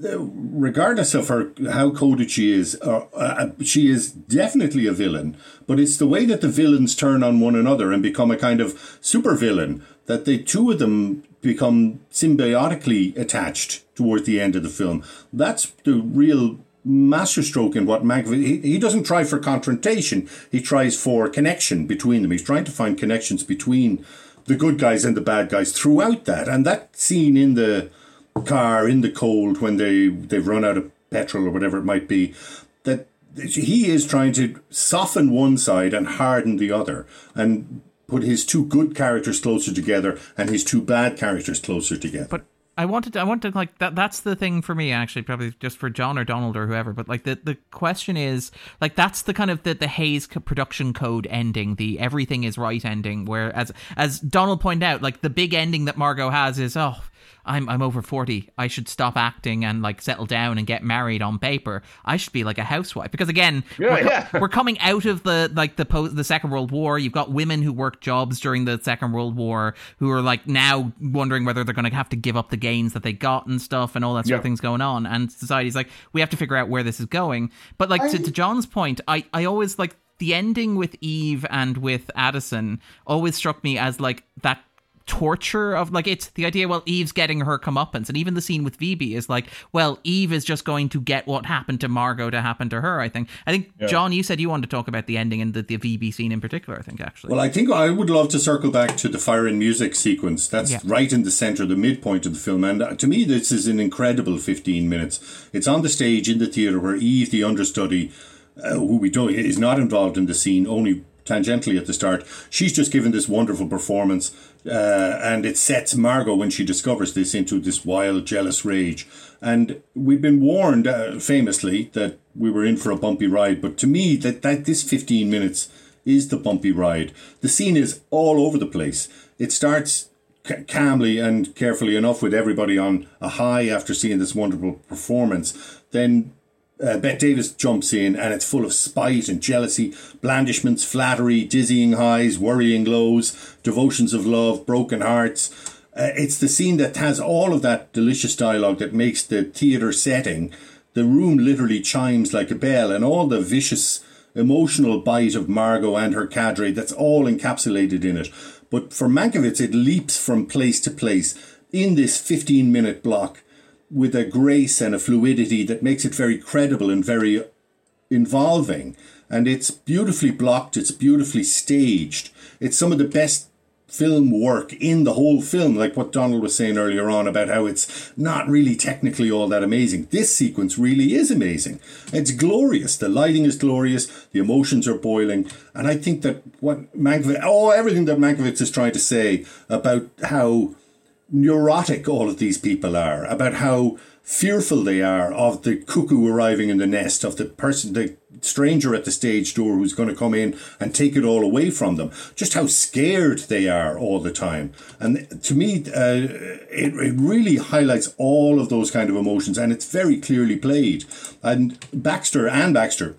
regardless of her how coded she is, uh, uh, she is definitely a villain. But it's the way that the villains turn on one another and become a kind of super villain that the two of them become symbiotically attached towards the end of the film. That's the real masterstroke in what Mankiewicz. He, he doesn't try for confrontation. He tries for connection between them. He's trying to find connections between the good guys and the bad guys throughout that. And that scene in the car in the cold when they they've run out of petrol or whatever it might be that he is trying to soften one side and harden the other and put his two good characters closer together and his two bad characters closer together But I wanted to, I wanted to, like that that's the thing for me actually probably just for John or Donald or whoever but like the the question is like that's the kind of the the Hays production code ending the everything is right ending where as as Donald pointed out like the big ending that Margo has is oh I'm I'm over 40 I should stop acting and like settle down and get married on paper I should be like a housewife because again Yeah, we're, yeah. we're coming out of the like the post the Second World War. You've got women who worked jobs during the Second World War who are like now wondering whether they're going to have to give up the gains that they got and stuff and all that sort of things going on. And society's like, we have to figure out where this is going. But like to, to John's point, I I always like the ending with Eve and with Addison always struck me as like that torture of like it's the idea well eve's getting her comeuppance and even the scene with Phoebe is like well eve is just going to get what happened to margo to happen to her i think i think john you said you wanted to talk about the ending and the, the phoebe scene in particular i think actually Well, I think I would love to circle back to the fire and music sequence. That's Yeah. right in the center, the midpoint of the film. And uh, to me, this is an incredible 15 minutes. It's on the stage in the theater where Eve, the understudy, uh, who we don't, is not involved in the scene, only tangentially at the start. She's just given this wonderful performance. Uh, and it sets Margo when she discovers this into this wild, jealous rage. And we've been warned, uh, famously, that we were in for a bumpy ride. But to me, that, that this 15 minutes is the bumpy ride. The scene is all over the place. It starts ca- calmly and carefully enough with everybody on a high after seeing this wonderful performance. Then uh, Bette Davis jumps in and it's full of spite and jealousy, blandishments, flattery, dizzying highs, worrying lows, devotions of love, broken hearts. Uh, it's the scene that has all of that delicious dialogue that makes the theatre setting. The room literally chimes like a bell, and all the vicious emotional bite of Margo and her cadre, that's all encapsulated in it. But for Mankiewicz, it leaps from place to place in this 15 minute block with a grace and a fluidity that makes it very credible and very involving. And it's beautifully blocked, it's beautifully staged. It's some of the best film work in the whole film, like what Donald was saying earlier on about how it's not really technically all that amazing. This sequence really is amazing. It's glorious. The lighting is glorious. The emotions are boiling. And I think that what Mankiewicz, oh, everything that Mankiewicz is trying to say about how neurotic all of these people are, about how fearful they are of the cuckoo arriving in the nest, of the person, the stranger at the stage door who's going to come in and take it all away from them, just how scared they are all the time. And to me, uh, it, it really highlights all of those kind of emotions and it's very clearly played. And Baxter and Baxter,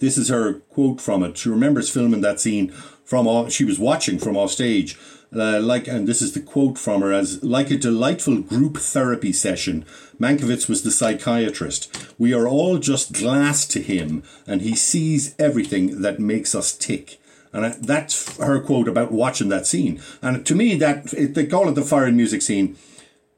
this is her quote from it. She remembers filming that scene from all, she was watching from off stage. Uh, like, and this is the quote from her as like a delightful group therapy session. Mankiewicz was the psychiatrist. We are all just glass to him, and he sees everything that makes us tick. And that's her quote about watching that scene. And to me, that they call it the fire and music scene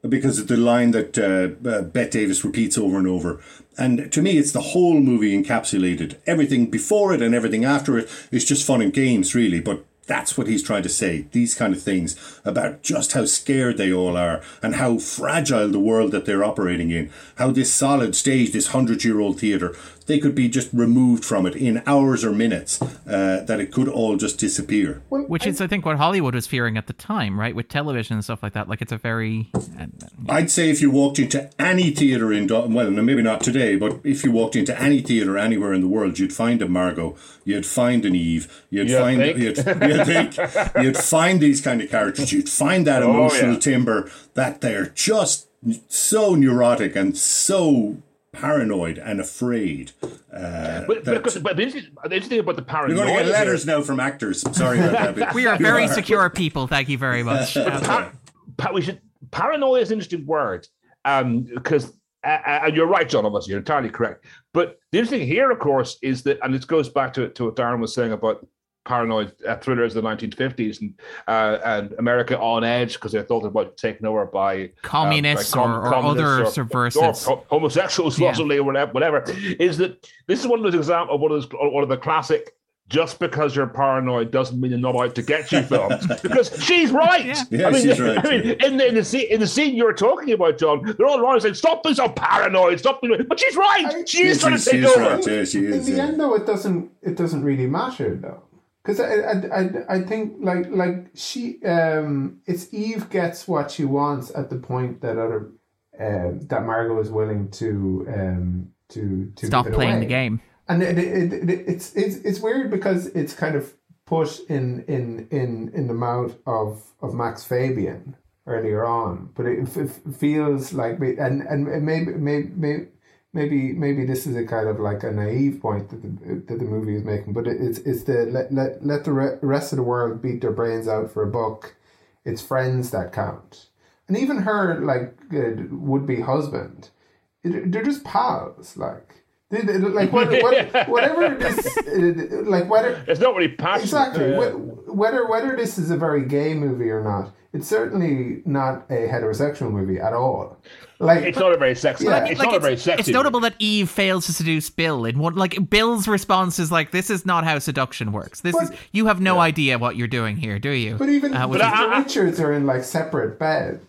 because of the line that uh, uh, Bette Davis repeats over and over. And to me, it's the whole movie encapsulated. Everything before it and everything after it is just fun and games, really. But That's what he's trying to say. These kind of things about just how scared they all are and how fragile the world that they're operating in. How this solid stage, this hundred year old theatre, they could be just removed from it in hours or minutes. Uh, that it could all just disappear. Well, Which is, I think, what Hollywood was fearing at the time, right? With television and stuff like that. Like, it's a very. uh, I'd say if you walked into any theatre in well, maybe not today, but if you walked into any theatre anywhere in the world, you'd find a Margo, you'd find an Eve, you'd You find think? you'd, you'd think you'd find these kind of characters, you'd find that Oh, emotional yeah. timber that they're just so neurotic and so paranoid and afraid. Uh, But, that- because, but the interesting, the interesting about the you're paranoia going to get here- letters now from actors. Sorry about that. We are you very secure people. Thank you very much. Par- pa- we should paranoia is an interesting word um because uh, uh, and you're right john obviously you're entirely correct but the interesting thing here of course is that and this goes back to, to what darren was saying about paranoid uh, thrillers of the 1950s and uh, and america on edge because they thought about taken over by um, Communists by or- or other or- subversives. or homosexuals Yeah. possibly or whatever, whatever is that this is one of those examples of one of those one of the classic just because you're paranoid doesn't mean you're not out to get you films because she's right. Yeah. Yeah, I mean, she's right, I mean, in the in the scene in the scene you're talking about, John, they're all around saying, "Stop being so paranoid, stop being." But she's right. I- She is Yeah, trying to she- take she's over. right, yeah, she in the yeah. end though it doesn't it doesn't really matter though because I, I, I, I think like like she um it's eve gets what she wants at the point that other um that margo is willing to um to to Stop playing away. the game. and it, it, it, it's it's it's weird because it's kind of put in in in in the mouth of of Max Fabian earlier on, but it, f- feels like and and maybe maybe maybe. Maybe maybe this is a kind of like a naive point that the that the movie is making, but it's it's the let let let the rest of the world beat their brains out for a buck. It's friends that count, and even her like uh, would be husband, they're just pals. Like they, they- like what, what, whatever this uh, like whether It's not really passionate. exactly Yeah. whether whether this is a very gay movie or not. It's certainly not a heterosexual movie at all. Like It's not a very sexy. Yeah. It's like not a very sexy. it's notable that Eve fails to seduce Bill in one like Bill's response is like this is not how seduction works. This is you have no idea what you're doing here, do you? But even Uh, the which But I- I- Richards are in like separate beds.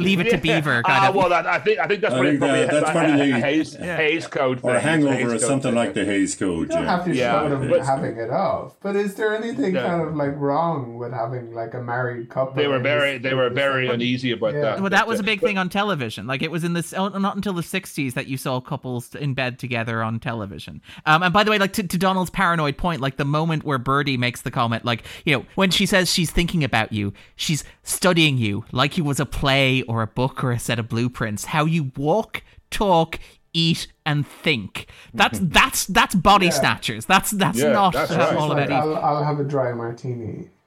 Leave it to Beaver kind Ah, of well, that, I think I think that's I probably, think that- probably, that's probably a, the- Hays, Hays Code or a thing. hangover Hays or something like the Hays Code. You don't Yeah. have to Yeah, show them but- having it off. But is there anything No. kind of like wrong with having like a married couple? They were very they were this- very uneasy about Yeah. that. Well, that was a But- big thing on television. Like it was in this, oh, not until the '60s that you saw couples in bed together on television. Um, and by the way, like to, to Donald's paranoid point, like the moment where Birdie makes the comment, like you know, when she says she's thinking about you, she's studying you like you was a play or a book or a set of blueprints. How you walk, talk, eat, and think. That's that's that's body Yeah. snatchers. That's that's Yeah, not that's right. all Like, about Eve. I'll, I'll have a dry martini.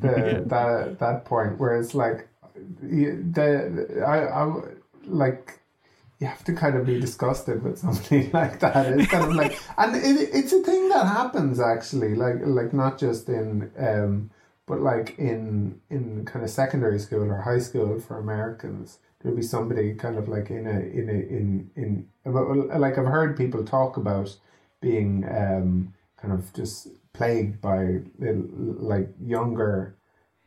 The that that point where it's like the I I like you have to kind of be disgusted with somebody like that. It's kind of like, and it, it's a thing that happens actually, like like not just in, um, but like in in kind of secondary school or high school for Americans. There'll be somebody kind of like in a in a in in like I've heard people talk about being um kind of just plagued by like younger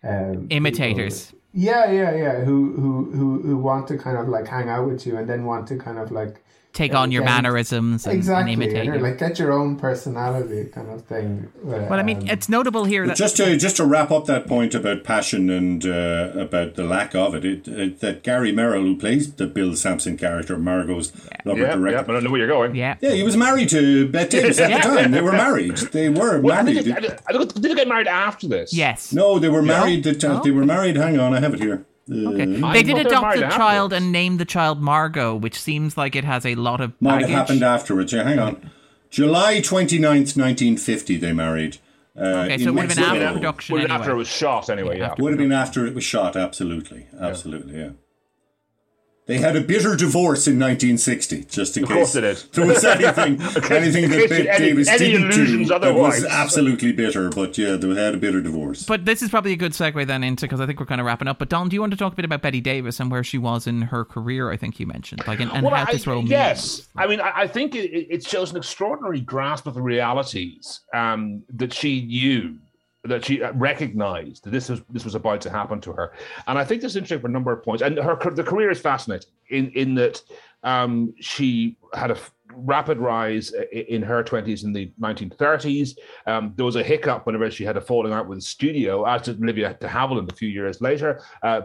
um, Imitators. people. Yeah, yeah, yeah. Who who who who want to kind of like hang out with you and then want to kind of like Take uh, on your mannerisms and, exactly, and imitate you. you're like get your own personality kind of thing. well, I mean, Um, it's notable here that Just to just to wrap up that point about passion and uh, about the lack of it, it, it, that Gary Merrill, who plays the Bill Sampson character, Margo's lover Yeah, yeah, director, but I know where you're going. yeah. yeah, he was married to Bette Davis at Yeah. the time. They were married. They were Well, I married. think it- I don't- did they get married after this? Yes. no, they were married. The Oh. They were married. Hang on, I have it here. Uh, Okay. I They did thought they were adopt married the child afterwards. and name the child Margot, which seems like it has a lot of Might baggage. have happened afterwards. Yeah, hang on. July 29th, 1950, they married. Uh, Okay, so in it would have been after Mexico. production Well, anyway. after it was shot, anyway. Yeah, Yeah. Would have been after it was shot, absolutely. Absolutely, yeah. They had a bitter divorce in 1960, just in Of case course they did. there was anything, anything that case Bette any- Davis any didn't illusions do that was absolutely bitter. But yeah, they had a bitter divorce. But this is probably a good segue then into because I think we're kind of wrapping up. But Don, do you want to talk a bit about Bette Davis and where she was in her career? I think you mentioned like and, and Well, how I- this role. yes, I mean, I, I think it, it shows an extraordinary grasp of the realities um, that she knew that she recognized that this was this was about to happen to her, and I think this is interesting for a number of points. And her the career is fascinating in in that um, she had a rapid rise in her 20s in the 1930s. Um, there was a hiccup whenever she had a falling out with the studio, as did Olivia de Havilland a few years later. Uh,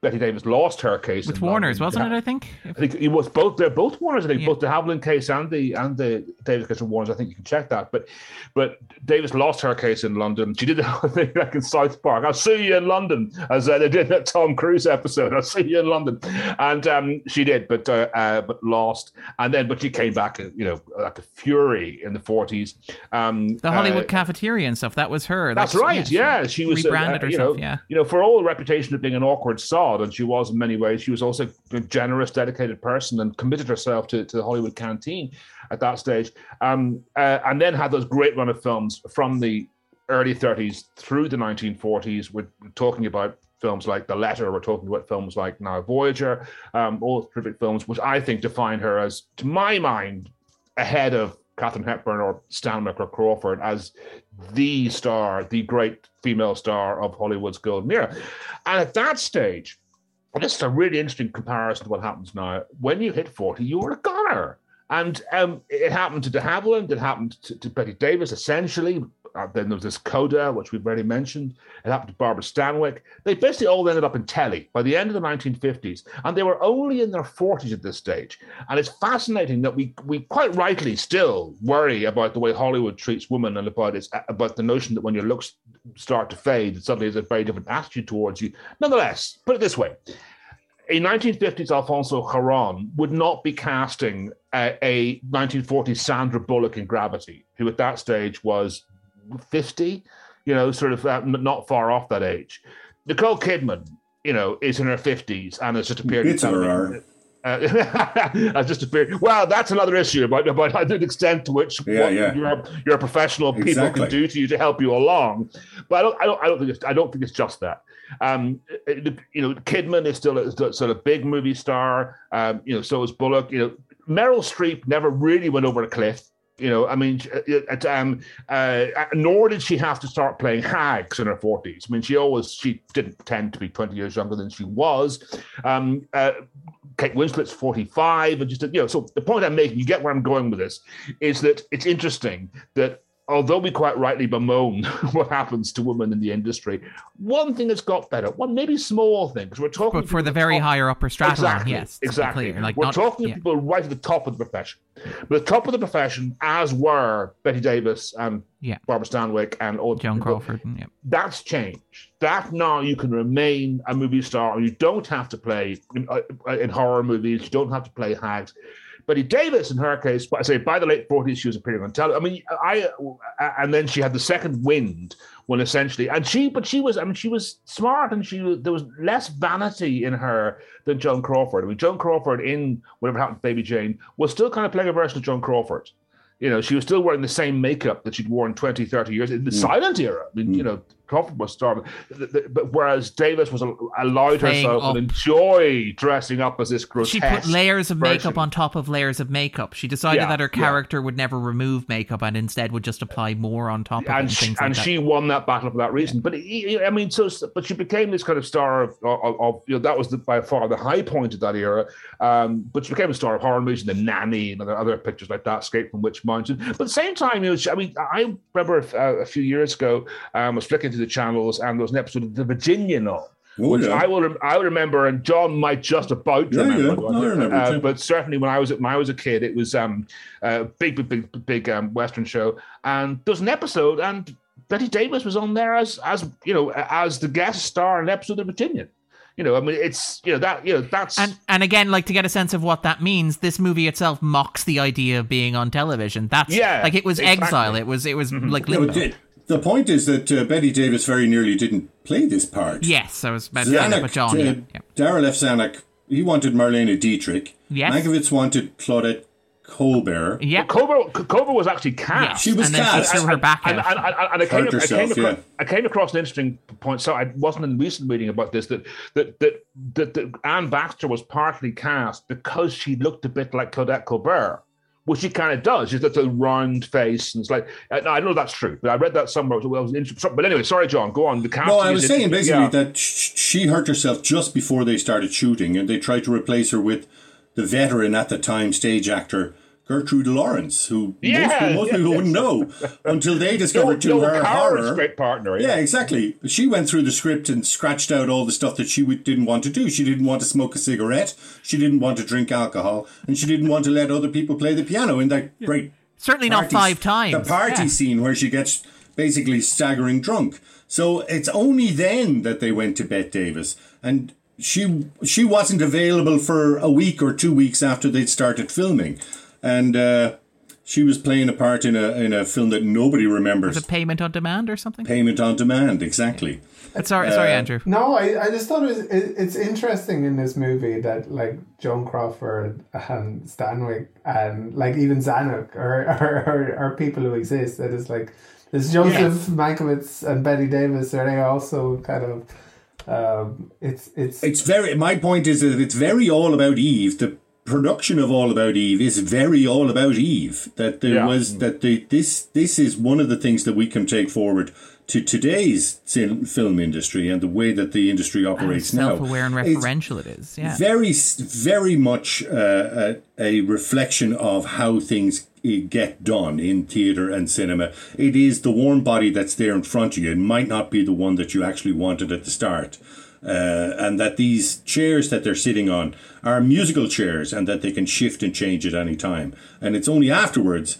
Bette Davis lost her case with Warner's, wasn't it? I think. I think it was both. They're both Warner's. I think yeah. both de Havilland case and the and the Davis case of Warner's. I think you can check that. But but Davis lost her case in London. She did the whole thing like in South Park. I'll see you in London, as uh, they did that Tom Cruise episode. I'll see you in London, and um, she did, but uh, uh, but lost. And then but she came back, you know, like a fury in the forties. Um, the Hollywood uh, cafeteria and stuff. That was her. That's, that's right. Yeah, she, was uh, rebranded herself. You know, yeah, you know, for all the reputation of being an awkward and she was in many ways. She was also a generous, dedicated person and committed herself to, to the Hollywood canteen at that stage. Um, uh, and then had those great run of films from the early 30s through the 1940s. We're talking about films like The Letter, we're talking about films like Now Voyager, um, all terrific films, which I think define her as, to my mind, ahead of Katharine Hepburn or Stanwyck or Crawford as the star, the great female star of Hollywood's golden era. And at that stage, this is a really interesting comparison to what happens now. When you hit 40, you're a goner. And um, it happened to de Havilland, it happened to, to Bette Davis, essentially. Then there was this Coda, which we've already mentioned. It happened to Barbara Stanwyck. They basically all ended up in telly by the end of the 1950s, and they were only in their 40s at this stage. And it's fascinating that we we quite rightly still worry about the way Hollywood treats women and about its about the notion that when your looks start to fade, suddenly there's a very different attitude towards you. Nonetheless, put it this way: In 1950s Alfonso Cuarón would not be casting a, a 1940s Sandra Bullock in Gravity, who at that stage was 50, you know, sort of uh, not far off that age. Nicole Kidman, you know, is in her 50s and has just appeared. Of her uh, just appeared. Well, that's another issue about, about the extent to which yeah, yeah. Your, your professional people exactly. can do to you to help you along. But I don't, I don't, I don't think it's, I don't think it's just that. Um, you know, Kidman is still a sort of big movie star. Um, you know, so is Bullock. You know, Meryl Streep never really went over a cliff. You know, I mean, um, uh, nor did she have to start playing hags in her forties. I mean, she always she didn't tend to be twenty years younger than she was. Um, uh, Kate Winslet's forty-five, and just you know. So the point I'm making, you get where I'm going with this, is that it's interesting that although we quite rightly bemoan what happens to women in the industry, one thing has got better. One maybe small thing because we're talking but for the very top, higher upper strata. Exactly, yes, exactly. Like we're not, talking yeah. to people right at the top of the profession. But the top of the profession, as were Bette Davis and yeah. Barbara Stanwyck and all Joan people, Crawford. Yeah. That's changed. That now you can remain a movie star. You don't have to play in, uh, in horror movies. You don't have to play hags. Bette Davis, in her case, I say by the late 40s, she was appearing on television. I mean, I, and then she had the second wind when essentially, and she, but she was, I mean, she was smart and she, there was less vanity in her than Joan Crawford. I mean, Joan Crawford in Whatever Happened to Baby Jane was still kind of playing a version of Joan Crawford. You know, she was still wearing the same makeup that she'd worn 20, 30 years in the mm. silent era. I mean, mm. you know, Crawford was starving, but whereas Davis was allowed Playing herself up. and enjoy dressing up as this grotesque. She put layers of version. makeup on top of layers of makeup. She decided yeah, that her character yeah. would never remove makeup and instead would just apply more on top of and. She, and, she won that battle for that reason. But I mean, so but she became this kind of star of, of, of you know that was the, by far the high point of that era. Um, but she became a star of horror movies, and the nanny, and other, other pictures like that, Escape from Witch Mountain. But at the same time, you know, she, I mean, I remember a, a few years ago, um, I was flicking the channels and there was an episode of The Virginian on. Oh, which yeah. I will I will remember, and John might just about yeah, remember. Yeah. No, remember uh, but certainly when I was when I was a kid, it was um, a big, big, big, big um, Western show, and there was an episode, and Bette Davis was on there as as you know as the guest star in an episode of The Virginian you know, I mean, it's you know that you know that's and and again, like to get a sense of what that means, this movie itself mocks the idea of being on television. That's yeah, like it was exactly. exile. It was it was mm-hmm. like limbo. No, the point is that uh, Bette Davis very nearly didn't play this part. Yes, I was about Zanuck, but John. Uh, yeah, yeah. Darryl F. Zanuck, he wanted Marlene Dietrich. Yes. Mankiewicz wanted Claudette Colbert. Yeah, Colbert, Colbert was actually cast. She was and cast. She threw her back and, and, and, and I, came, herself, I, came across, yeah. I came across an interesting point. So I wasn't in the recent reading about this that that that, that, that Anne Baxter was partly cast because she looked a bit like Claudette Colbert which she kind of does. She's got a round face, and it's like I know that's true, but I read that somewhere. Well, was interesting. But anyway, sorry, John, go on. The no, I was saying basically yeah. that she hurt herself just before they started shooting, and they tried to replace her with the veteran at the time stage actor Gertrude Lawrence, who yeah, most, people, most yeah, people wouldn't know until they discovered to her horror. Great partner. Yeah. yeah. exactly. She went through the script and scratched out all the stuff that she didn't want to do. She didn't want to smoke a cigarette. She didn't want to drink alcohol, and she didn't want to let other people play the piano in that great. Certainly not five times. The party scene where she gets basically staggering drunk. So it's only then that they went to Bette Davis, and she she wasn't available for a week or two weeks after they'd started filming and uh, she was playing a part in a in a film that nobody remembers. Was it Payment on Demand or something? Payment on Demand, exactly. Uh, sorry, uh, sorry, Andrew. No, I, I just thought it was, it, it's interesting in this movie that like Joan Crawford and Stanwyck and like even Zanuck are, are, are, are people who exist. That is like there's Joseph yes. Mankiewicz and Bette Davis. Are they also kind of? Um, it's it's it's very. My point is that it's very all about Eve. The production of All About Eve is very all about Eve. That there yeah. was that the this this is one of the things that we can take forward to today's film industry and the way that the industry operates and now. Self-aware and referential, it's it is. Yeah, very very much uh, a, a reflection of how things get done in theatre and cinema. It is the warm body that's there in front of you. It might not be the one that you actually wanted at the start uh, and that these chairs that they're sitting on are musical chairs and that they can shift and change at any time. And it's only afterwards,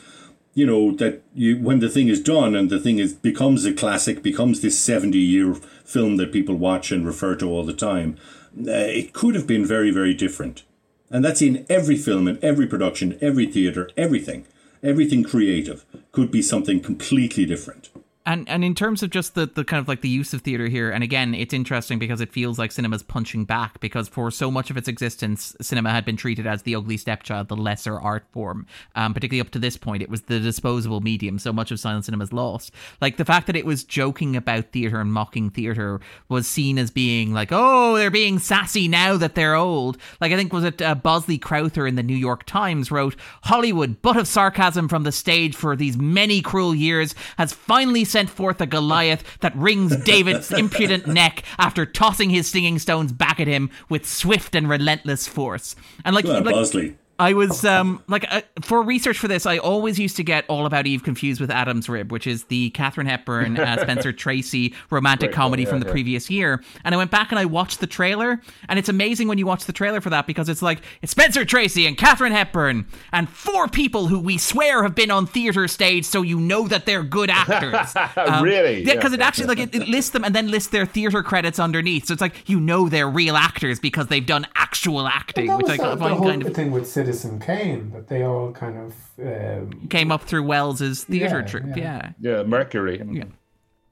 you know, that you when the thing is done and the thing is becomes a classic, becomes this seventy year film that people watch and refer to all the time. Uh, it could have been very, very different. And that's in every film, in every production, every theatre, everything. Everything creative could be something completely different and and in terms of just the the kind of like the use of theater here and again it's interesting because it feels like cinema's punching back because for so much of its existence cinema had been treated as the ugly stepchild the lesser art form. Um, particularly up to this point it was the disposable medium. So much of silent cinema's lost. Like the fact that it was joking about theater and mocking theater was seen as being like oh they're being sassy now that they're old. Like i think was it uh, bosley crowther in the new york times wrote hollywood butt of sarcasm from the stage for these many cruel years has finally sent forth a Goliath that wrings David's impudent neck after tossing his stinging stones back at him with swift and relentless force. And like, well, like Bosley. I was um like uh, for research for this, I always used to get All About Eve confused with Adam's Rib, which is the Katharine Hepburn uh, Spencer Tracy romantic comedy yeah, from the yeah. previous year. And I went back and I watched the trailer, and it's amazing when you watch the trailer for that because it's like it's Spencer Tracy and Katharine Hepburn and four people who we swear have been on theater stage, so you know that they're good actors. Um, really? Yeah, because it actually like it, it lists them and then lists their theater credits underneath, so it's like you know they're real actors because they've done actual acting, which I find kind of thing with Citizen Kane that they all kind of um, came up through Welles's theater yeah, troupe. Yeah. yeah, yeah, Mercury. Yeah.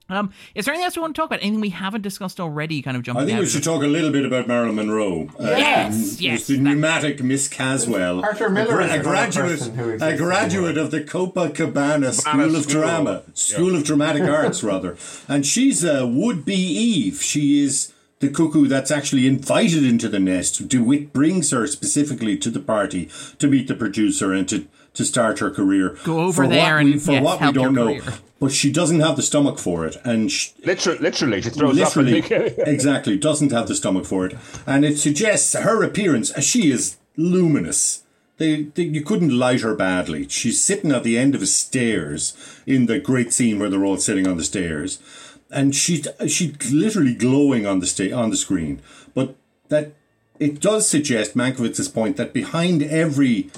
Um, is there anything else we want to talk about? Anything we haven't discussed already? Kind of jumping. I think we should talk a little bit about Marilyn Monroe. Yes, uh, yes. The pneumatic Miss Caswell, Arthur Miller, a, gra- a graduate, a graduate of the Copacabana School of School. Drama, School yeah. of Dramatic Arts, rather, and she's a would-be Eve. She is the cuckoo that's actually invited into the nest. DeWitt brings her specifically to the party to meet the producer and to, to start her career. Go over there we, and for yes, what we don't know. But she doesn't have the stomach for it, and she, literally, literally, she throws literally, exactly, doesn't have the stomach for it, and it suggests her appearance. Uh, she is luminous. They, they, you couldn't light her badly. She's sitting at the end of the stairs in the great scene where they're all sitting on the stairs and she's she's literally glowing on the sta- on the screen. But that it does suggest Mankiewicz's point that behind every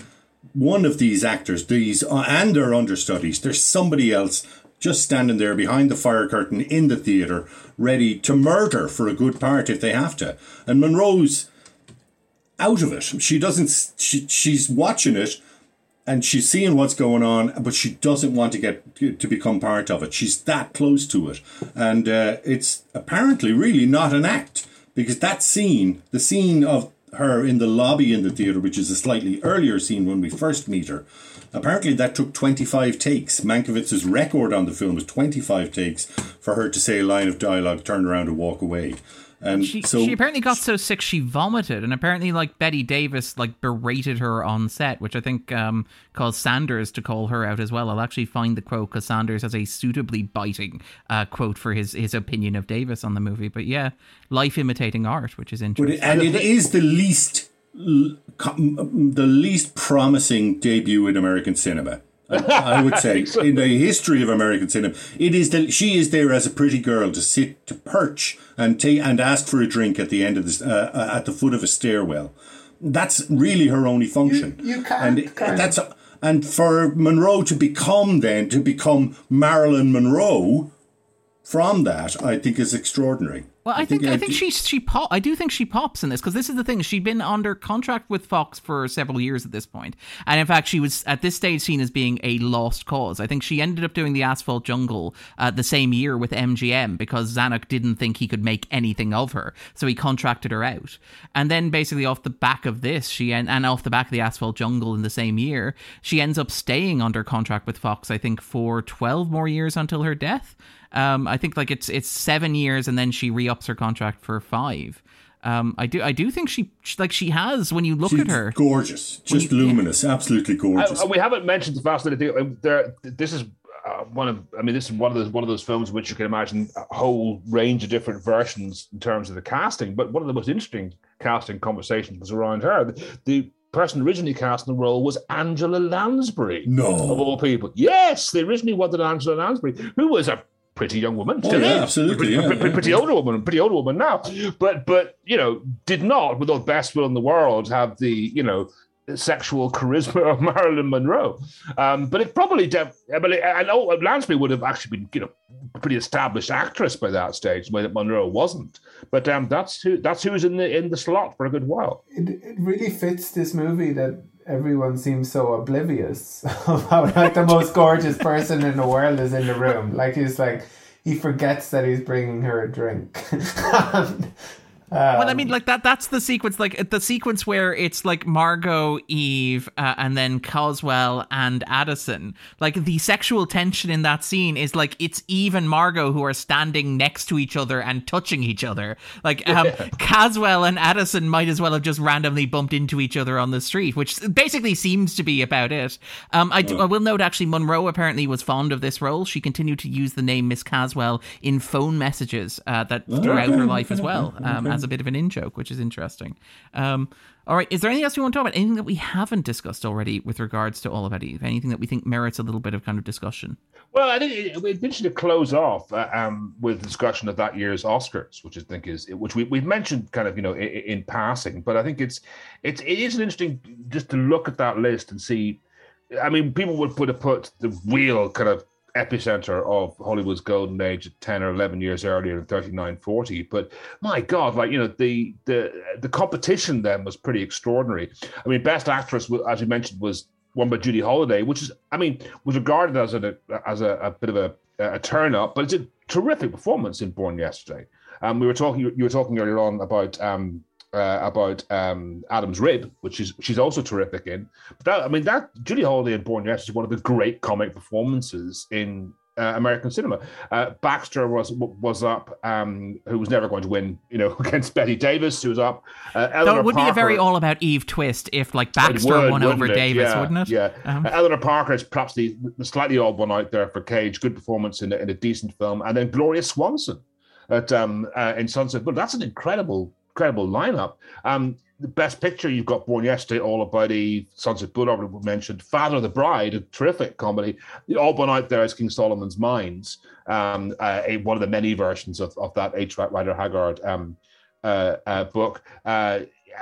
one of these actors, these uh, and their understudies, there's somebody else just standing there behind the fire curtain in the theatre, ready to murder for a good part if they have to. And Monroe's out of it. She doesn't. She, she's watching it and she's seeing what's going on, but she doesn't want to get to become part of it. She's that close to it, and uh, it's apparently really not an act because that scene, the scene of her in the lobby in the theater, which is a slightly earlier scene when we first meet her. Apparently, that took 25 takes. Mankiewicz's record on the film was 25 takes for her to say a line of dialogue, turn around, and walk away. And She, so she apparently got so sick she vomited, and apparently like Bette Davis like berated her on set, which I think um, caused Sanders to call her out as well. I'll actually find the quote because Sanders has a suitably biting uh, quote for his his opinion of Davis on the movie. But yeah, life imitating art, which is interesting. and it is the least the least promising debut in American cinema. I, would say in the history of American cinema, it is that she is there as a pretty girl to sit to perch and take and ask for a drink at the end of this uh, uh, at the foot of a stairwell. That's really her only function. You- you can't and of- that's and for Monroe to become then to become Marilyn Monroe from that, I think is extraordinary. Well, I think I think she she pop. I do think she pops in this because this is the thing. She'd been under contract with Fox for several years at this point. and in fact, she was at this stage seen as being a lost cause. I think she ended up doing the Asphalt Jungle uh, the same year with MGM because Zanuck didn't think he could make anything of her, so he contracted her out. And then basically off the back of this, she en- and off the back of the Asphalt Jungle in the same year, she ends up staying under contract with Fox. I think for twelve more years until her death. Um, I think like it's it's seven years, and then she re-ups her contract for five. Um, I do I do think she, she like she has when you look She's at her. gorgeous, just you- yeah. luminous, absolutely gorgeous. Uh, we haven't mentioned the fascinating thing. um, There, this is uh, one of. I mean, this is one of those one of those films which you can imagine a whole range of different versions in terms of the casting. But one of the most interesting casting conversations was around her. The, the person originally cast in the role was Angela Lansbury. No. of all people. Yes, they originally wanted Angela Lansbury, who was a pretty young woman. Oh, yeah, is. absolutely, Pretty, yeah, pretty, yeah. pretty older woman, pretty older woman now. But but you know, did not, with all the best will in the world, have the you know sexual charisma of Marilyn Monroe. Um, but it probably, de- I mean, I know Lansbury would have actually been, you know, pretty established actress by that stage, when Monroe wasn't. But um, that's who that's who was in the in the slot for a good while. it, it really fits this movie that everyone seems so oblivious of how like the most gorgeous person in the world is in the room. Like he's like he forgets that he's bringing her a drink. And, well, I mean, like that—that's the sequence. Like the sequence where it's like Margo, Eve, uh, and then Caswell and Addison. Like the sexual tension in that scene is like it's Eve and Margo who are standing next to each other and touching each other. Like um, Caswell and Addison might as well have just randomly bumped into each other on the street, which basically seems to be about it. Um, I, do, I will note actually, Monroe apparently was fond of this role. She continued to use the name Miss Caswell in phone messages uh, that throughout her life as well. Um, as a bit of an in joke, which is interesting. Um, all right, is there anything else we want to talk about? Anything that we haven't discussed already with regards to All About Eve? Anything that we think merits a little bit of kind of discussion? Well, I think be interesting to close off uh, um, with discussion of that year's Oscars, which I think is which we, we've mentioned kind of you know in, in passing, but I think it's it's it is an interesting just to look at that list and see. I mean, people would put have put the real kind of epicenter of Hollywood's golden age at 10 or 11 years earlier in 39 40 but my god like you know the the the competition then was pretty extraordinary. I mean best actress as you mentioned was won by Judy Holliday which is i mean was regarded as a as a, a bit of a, a turn up but it's a terrific performance in Born Yesterday. Um, we were talking you were talking earlier on about um, uh, about um, Adam's Rib, which is she's also terrific in. But that, I mean, that Julie Holliday in Born Yesterday is one of the great comic performances in uh, American cinema. Uh, Baxter was was up, um, who was never going to win, you know, against Bette Davis, who was up. Uh, Though it would be a very all about Eve twist if like Baxter would, won over it? Davis, yeah, wouldn't it? Yeah. Um, Eleanor Parker is perhaps the, the slightly odd one out there for Cage. Good performance in a, in a decent film, and then Gloria Swanson at um, uh, in Sunset. But that's an incredible, incredible lineup. Um, the best picture you've got Born Yesterday, All About Eve, Sunset Boulevard we mentioned, Father of the Bride, a terrific comedy. The odd one out there is King Solomon's Mines, um, uh, a, one of the many versions of, of that H. Rider Haggard um, uh, uh, book.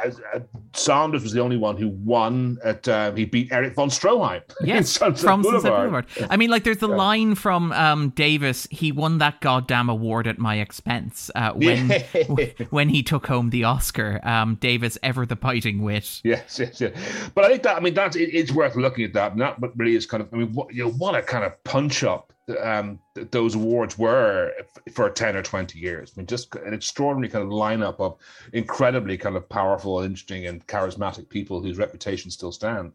Uh, as- uh, Sanders was the only one who won at. Um, he beat Erich von Stroheim. Yes, from Boulevard. Sunset Boulevard. I mean, like, there's the line from um, Davis. He won that goddamn award at my expense uh, when Yeah. when he took home the Oscar. Um, Davis, ever the biting wit. Yes, yes, yes. But I think that I mean that's it, it's worth looking at that. And that really is kind of I mean what you know what a kind of punch up um those awards were for 10 or 20 years. I mean just an extraordinary kind of lineup of incredibly kind of powerful, interesting and charismatic people whose reputations still stand.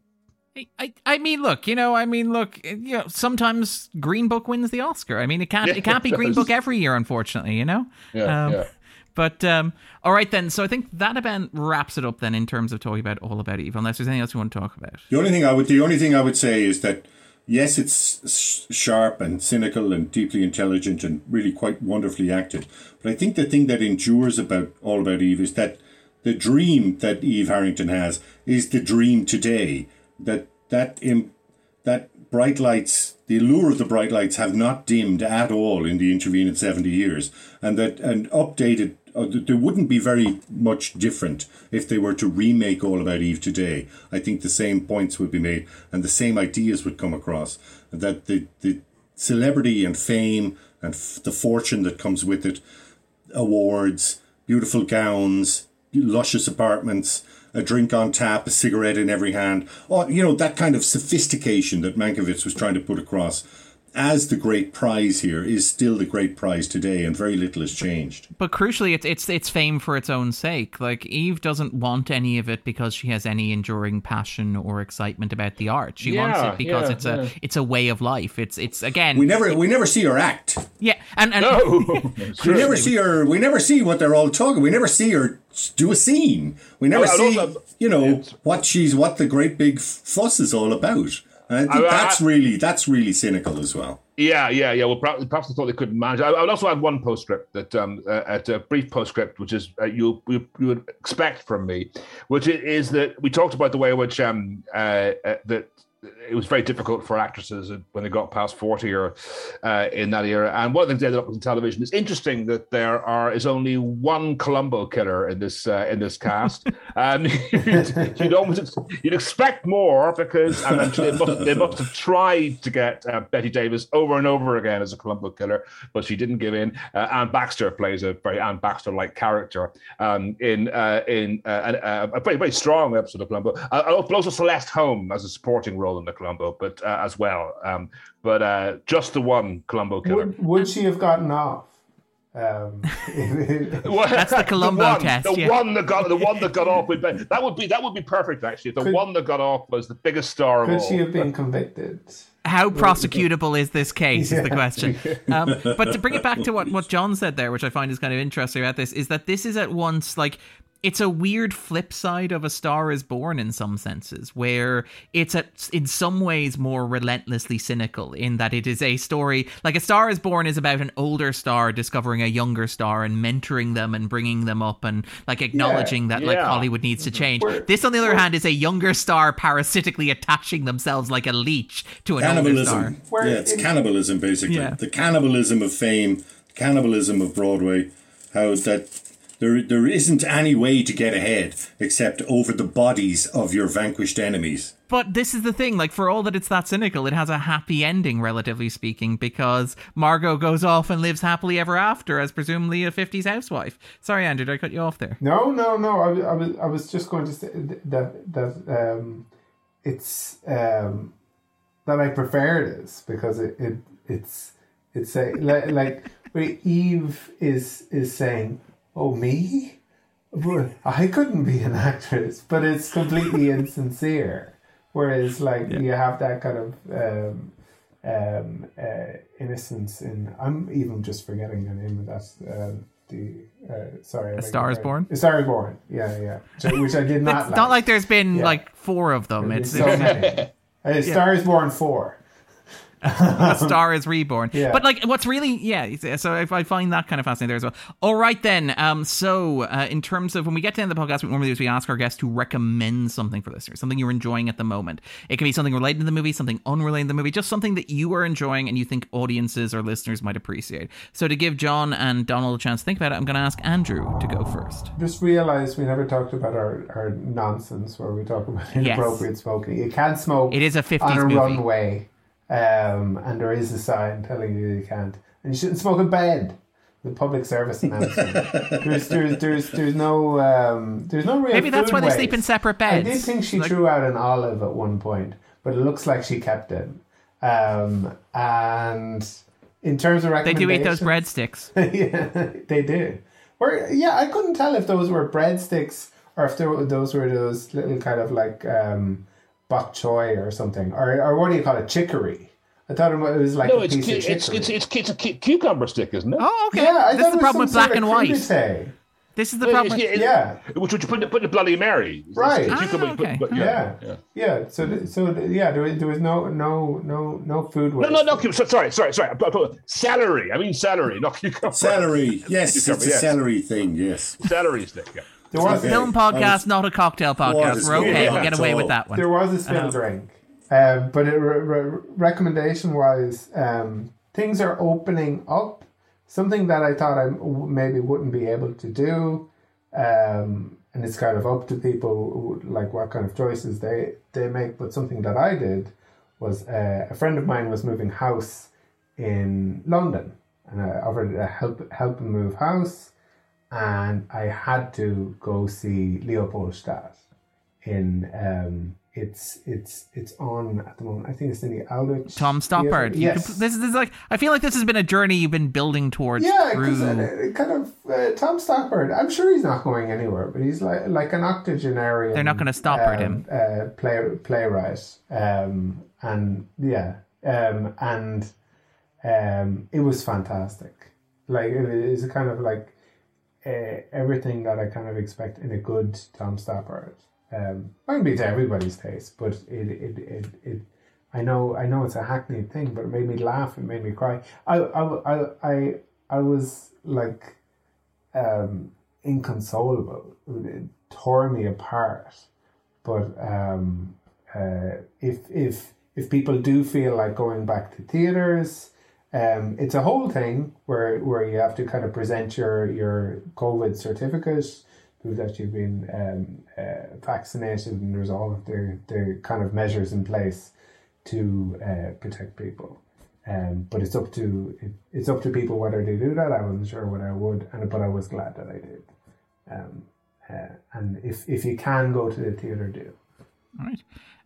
I, I, I mean, look, you know, I mean, look, you know, sometimes Green Book wins the Oscar. I mean, it can't, Yeah, it can't be it Green. Book every year, unfortunately. You know. Yeah, Um, yeah. But um, all right then. So I think that event wraps it up then in terms of talking about all about Eve. Unless there's anything else you want to talk about. The only thing I would the only thing I would say is that yes, it's sharp and cynical and deeply intelligent and really quite wonderfully acted. But I think the thing that endures about all about Eve is that the dream that Eve Harrington has is the dream today. That that Im, bright lights, the allure of the bright lights, have not dimmed at all in the intervening seventy years, and that an updated. Uh, they wouldn't be very much different if they were to remake All About Eve today. I think the same points would be made and the same ideas would come across. That the, the celebrity and fame and f- the fortune that comes with it, awards, beautiful gowns, luscious apartments, a drink on tap, a cigarette in every hand. Oh, you know, that kind of sophistication that Mankiewicz was trying to put across as the great prize here is still the great prize today, and very little has changed. But crucially, it's it's it's fame for its own sake. Like Eve doesn't want any of it because she has any enduring passion or excitement about the art. She wants it because yeah, it's a it's a way of life. It's it's again We never we never see her act. yeah, and and No, We never see her. We never see what they're all talking. We never see her do a scene. We never I- I see, you know, what she's what the great big fuss is all about. And I think I- I- that's really that's really cynical as well. Yeah, yeah, yeah. Well, perhaps, perhaps they thought they couldn't manage. I, I would also add one postscript that, um, uh, at a brief postscript, which is uh, you, you you would expect from me, which is that we talked about the way in which um uh, uh, that it was very difficult for actresses when they got past forty or uh, in that era. And one of the things they ended up with in television. It's interesting that there are is only one Columbo killer in this uh, in this cast. um, you'd, you'd almost you'd expect more because and actually they must, they must have tried to get uh, Bette Davis over and over again as a Columbo killer, but she didn't give in. Uh, Anne Baxter plays a very Anne Baxter like character um, in uh, in uh, a, a very very strong episode of Columbo. Uh, also Celeste Holm as a supporting role in the Columbo, but uh, as well. Um, but uh, just the one Columbo killer. Would, would she have gotten off? Um, Well, That's the Columbo one, test, The yeah. one that got the one that got off with Ben. That would be that would be perfect actually. The Could- one that got off was the biggest star of could all. she have been convicted? how prosecutable is this case is the question um, but to bring it back to what, what john said there which i find is kind of interesting about this is that this is at once like it's a weird flip side of a star is born in some senses where it's at, in some ways more relentlessly cynical in that it is a story like a star is born is about an older star discovering a younger star and mentoring them and bringing them up and like acknowledging that like hollywood needs to mm-hmm. change We're- this on the other hand is a younger star parasitically attaching themselves like a leech to an older star Where yeah, it's in- cannibalism basically. Yeah. The cannibalism of fame, cannibalism of Broadway. How that there there isn't any way to get ahead except over the bodies of your vanquished enemies. But this is the thing, like for all that it's that cynical, it has a happy ending, relatively speaking, because Margo goes off and lives happily ever after as presumably a 50s housewife. Sorry, Andrew, did I cut you off there? No, no, no. I, was- I was, I was just going to say that that um, it's um, that I prefer this because it, it it's it's a, like like where Eve is is saying, "Oh me, I couldn't be an actress," but it's completely insincere. Whereas, like you have that kind of um, um, uh, innocence in. I'm even just forgetting the name of that. Uh, the uh, sorry, beg Star is. Born? A Star is Born. Yeah, yeah. Which, which I did not. It's not like there's been Yeah. like four of them. There's It's so many. Uh, Star is Born four. A star is reborn. Yeah. But like, what's really yeah. So I, I find that kind of fascinating there as well. All right then. Um. So uh, in terms of when we get to the end of the podcast, what we normally do is we ask our guests to recommend something for listeners, something you're enjoying at the moment. It can be something related to the movie, something unrelated to the movie, just something that you are enjoying and you think audiences or listeners might appreciate. So to give John and Donald a chance to think about it, I'm going to ask Andrew to go first. Just realised we never talked about our, our nonsense where we talk about inappropriate smoking. You can't smoke It is a 50s on a movie. runway, um, and there is a sign telling you you can't. And you shouldn't smoke in bed. The public service announcement. there's, there's, there's, there's no, um, there's no real. Maybe that's food why they sleep in separate beds. I beds. did think she Like- threw out an olive at one point, but it looks like she kept it. Um, and in terms of recommendations, They do eat those breadsticks. yeah, they did. Or yeah, I couldn't tell if those were breadsticks or if there, were- those were those little kind of like um, bok choy or something, or or what do you call it, chicory? I thought it was like no, a it's piece cu- of it's, it's it's it's a cu- cucumber stick, isn't it? Oh, okay. yeah, I this is the problem with black and of white. crudité. This is the problem. it's- it- Yeah. Which would you put, put the Bloody Mary? Right. You could- Ah, okay. but- Yeah. yeah. Yeah. So, so yeah, there was, there was no, no, no, no food No, waste. no, no. keep- so- Sorry, sorry, sorry. I- I- Celery. I mean celery. No, you cover- Celery. Yes, it's a yes. celery thing. Yes. Celery stick. Yeah. There was, Okay. Film I podcast, not a cocktail podcast. We're okay. We'll get away with that one. there was a spill drink. Um, but it, re- re- recommendation wise, um, things are opening up. Something that I thought I w- maybe wouldn't be able to do. Um, and it's kind of up to people, who- like what kind of choices they, they make. But something that I did was uh, a friend of mine was moving house in London. And I offered to help, help him move house. And I had to go see Leopoldstadt in um it's it's it's on at the moment. I think it's in the Aldwych. Tom Stoppard. Yes. could- this, is- like I feel like this has been a journey you've been building towards yeah, through. it, kind of uh, Tom Stoppard. I'm sure he's not going anywhere, but he's like like an octogenarian. They're not gonna Stoppard um, him. Uh, play playwright. Um, and yeah, um, and um, it was fantastic. Like it is a kind of like uh, everything that I kind of expect in a good Tom Stoppard. Um, might be to everybody's taste, but it, it, it, it, I know, I know it's a hackneyed thing, but it made me laugh. It made me cry. I, I, I, I, I was like, um, inconsolable. It tore me apart. But um, uh, if if if people do feel like going back to theaters, um, it's a whole thing where where you have to kind of present your your COVID certificate, prove that you've been um, uh, vaccinated, and there's all of the the kind of measures in place to uh, protect people. Um, but it's up to it, it's up to people whether they do that. I wasn't sure what I would, and but I was glad that I did. Um, uh, and if if you can go to the theater, do. All right.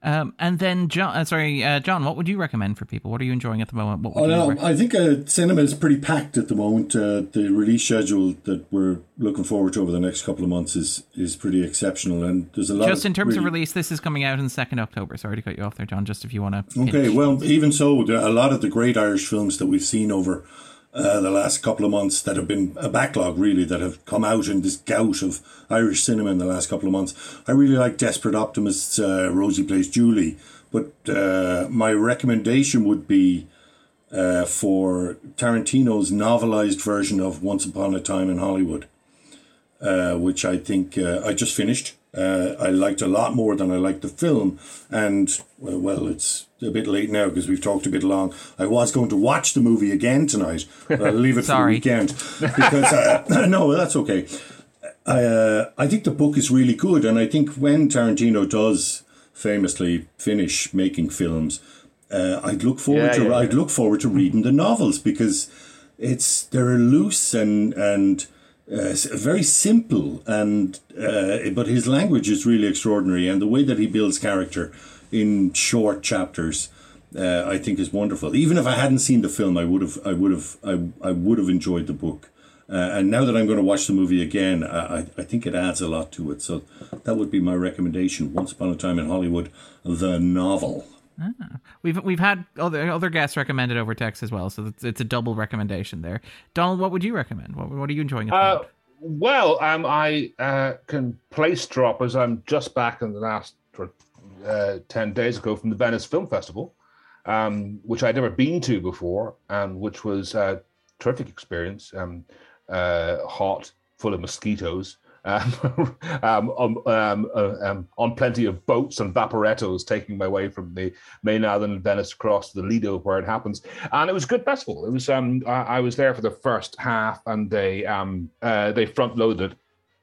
Um, and then John, uh, sorry, uh, John, what would you recommend for people? What are you enjoying at the moment? What would Oh you no, rec- I think uh, cinema is pretty packed at the moment. Uh, the release schedule that we're looking forward to over the next couple of months is is pretty exceptional, and there's a lot. Just in terms really- of release, this is coming out in second October. Sorry to cut you off there, John. Just if you want to. Okay, well, even so, a lot of the great Irish films that we've seen over uh, the last couple of months that have been a backlog, really, that have come out in this gout of Irish cinema in the last couple of months. I really like Desperate Optimists, uh, Rosie Plays Julie, but uh, my recommendation would be uh, for Tarantino's novelized version of Once Upon a Time in Hollywood, uh, which I think I just finished. Uh, I liked a lot more than I liked the film, and well, well it's a bit late now because we've talked a bit long. I was going to watch the movie again tonight, but I'll leave it for the weekend because uh, no, that's okay. I uh, I think the book is really good, and I think when Tarantino does famously finish making films, uh, I'd look forward Yeah, to yeah, I'd yeah. look forward to reading the novels because it's they're loose and and uh, very simple and uh, but his language is really extraordinary and the way that he builds character in short chapters uh, I think is wonderful. Even if I hadn't seen the film, I would have I would have I, I would have enjoyed the book. Uh, and now that I'm going to watch the movie again, I, I I think it adds a lot to it. So that would be my recommendation. Once Upon a Time in Hollywood, the novel. We've we've had other other guests recommended over text as well, so it's, it's a double recommendation there. Donald, what would you recommend? What, what are you enjoying? Uh, well, um, I uh, can place drop as I'm just back in the last uh, 10 days ago from the Venice Film Festival, um, which I'd never been to before, and which was a terrific experience. Um, uh, hot, full of mosquitoes. Um, um, um, um, uh, on plenty of boats and vaporettos taking my way from the main island of Venice across to the Lido where it happens, and it was a good festival. It was I, I was there for the first half, and they uh, they front loaded.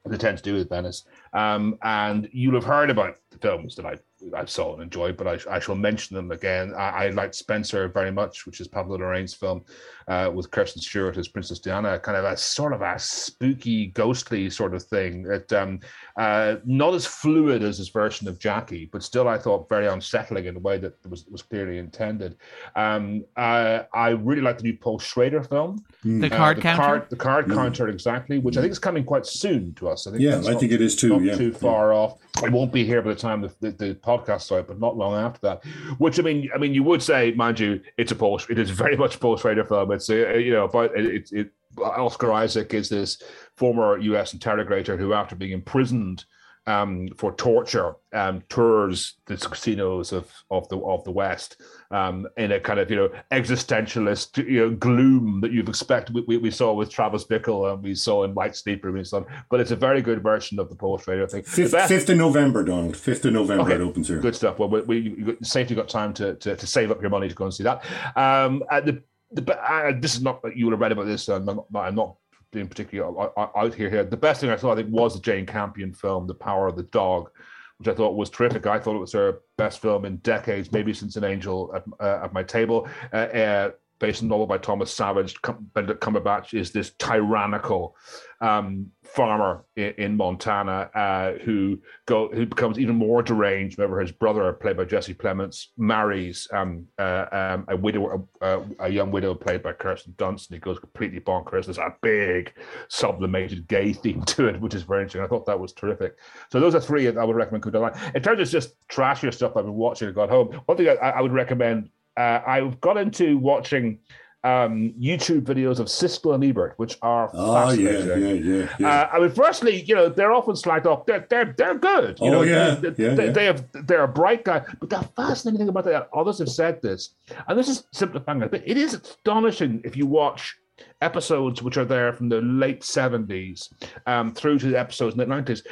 They tend to do with Venice, and you'll have heard about the films that I I saw and enjoyed, but I, I shall mention them again. I, I liked Spencer very much, which is Pablo Larraín's film uh, with Kristen Stewart as Princess Diana, kind of a sort of a spooky, ghostly sort of thing. It um, uh, not as fluid as his version of Jackie, but still I thought very unsettling in a way that was was clearly intended. Um, uh, I really like the new Paul Schrader film, the uh, card the counter. card, the card counter, exactly, which I think is coming quite soon to us. I think Yeah, I not- think it is too. not not yeah, too yeah. far off. It won't be here by the time the, the, the podcast out, but not long after that. Which I mean, I mean, you would say, mind you, it's a post. It is very much a Paul Schrader film. It's uh, you know, but it, it, it Oscar Isaac is this former U.S. interrogator who, after being imprisoned um, for torture, um, tours the casinos of, of the of the West um, in a kind of you know existentialist you know gloom that you've expected. We, we saw with Travis Bickle and we saw in Light Sleeper and so on. But it's a very good version of the Paul Schrader thing. The 5th, best- 5th of November, Donald. 5th of November Okay, it opens here. Good stuff. Well, we, we you safely got time to, to to save up your money to go and see that. Um, uh, the, the uh, this is not you would have read about this. I'm not, I'm not out- out out here. Here, the best thing I saw I think was the Jane Campion film, The Power of the Dog, which I thought was terrific. I thought it was her best film in decades, maybe since An Angel at, uh, at my table. Uh, uh, based novel by Thomas Savage, Benedict Cumberbatch is this tyrannical um, farmer in, in Montana uh, who go who becomes even more deranged. Remember, his brother, played by Jesse Plemons, marries um, uh, um, a widow, a, a young widow played by Kirsten Dunst, and he goes completely bonkers. There's a big sublimated gay theme to it, which is very interesting. I thought that was terrific. So those are three I would recommend. Line. In terms of just trashier stuff I've been watching and got home, one thing I, I would recommend. Uh, I've got into watching um, YouTube videos of Siskel and Ebert, which are Oh, fascinating. yeah, yeah. yeah. Uh, I mean, firstly, you know, they're often slagged off. They're they're they're good. You Oh, know, yeah, they, yeah, they, yeah. they have they're a bright guy. But the fascinating thing about that, others have said this, and this is simplifying it, but it is astonishing if you watch episodes which are there from the late seventies um, through to the episodes in the nineties.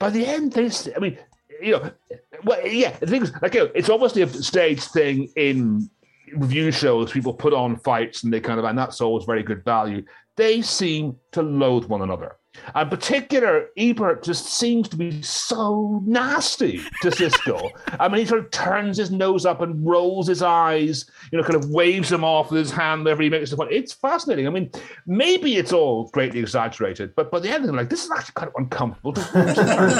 By the end, they, I mean, you know, well, yeah, the thing is, like, you know, it's obviously a stage thing in review shows. People put on fights, and they kind of, and that's always very good value. They seem to loathe one another. In particular, Ebert just seems to be so nasty to Siskel. I mean, he sort of turns his nose up and rolls his eyes, you know, kind of waves him off with his hand whenever he makes a point. It's fascinating. I mean, maybe it's all greatly exaggerated, but by the end of it, like, this is actually kind of uncomfortable to.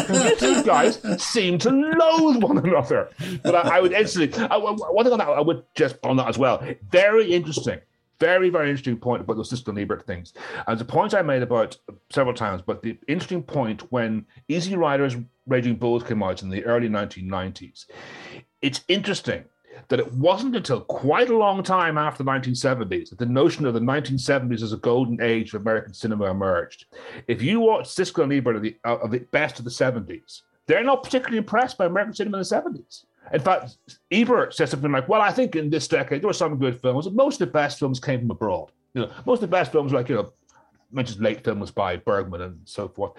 These two guys seem to loathe one another. But I, I would instantly, I, one thing on that, I would just on that as well. Very interesting. Very, very interesting point about those and Ebert things. And the point I made about several times, but the interesting point when Easy Riders Raging Bulls came out in the early 1990s, it's interesting that it wasn't until quite a long time after the 1970s that the notion of the 1970s as a golden age of American cinema emerged. If you watch Siskel and Ebert of the, uh, of the best of the 70s, they're not particularly impressed by American cinema in the 70s. In fact, Ebert says something like, "Well, I think in this decade there were some good films. but Most of the best films came from abroad. You know, most of the best films, like you know, mentions late films by Bergman and so forth,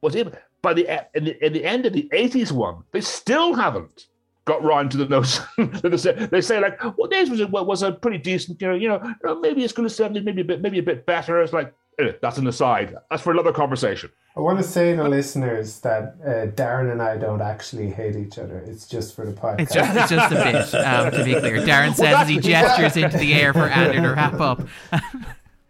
was able by the in the, in the end of the '80s one, they still haven't got round to the notion. they, say, they say like, "Well, this was a, was a pretty decent. You know, you know, maybe it's going to '70s, maybe a bit, maybe a bit better." It's like that's an aside. That's for another conversation. I want to say to listeners that uh, Darren and I don't actually hate each other. It's just for the podcast. It's just, it's just a bit, um, to be clear. Darren says as he gestures into the air for Andrew to wrap up.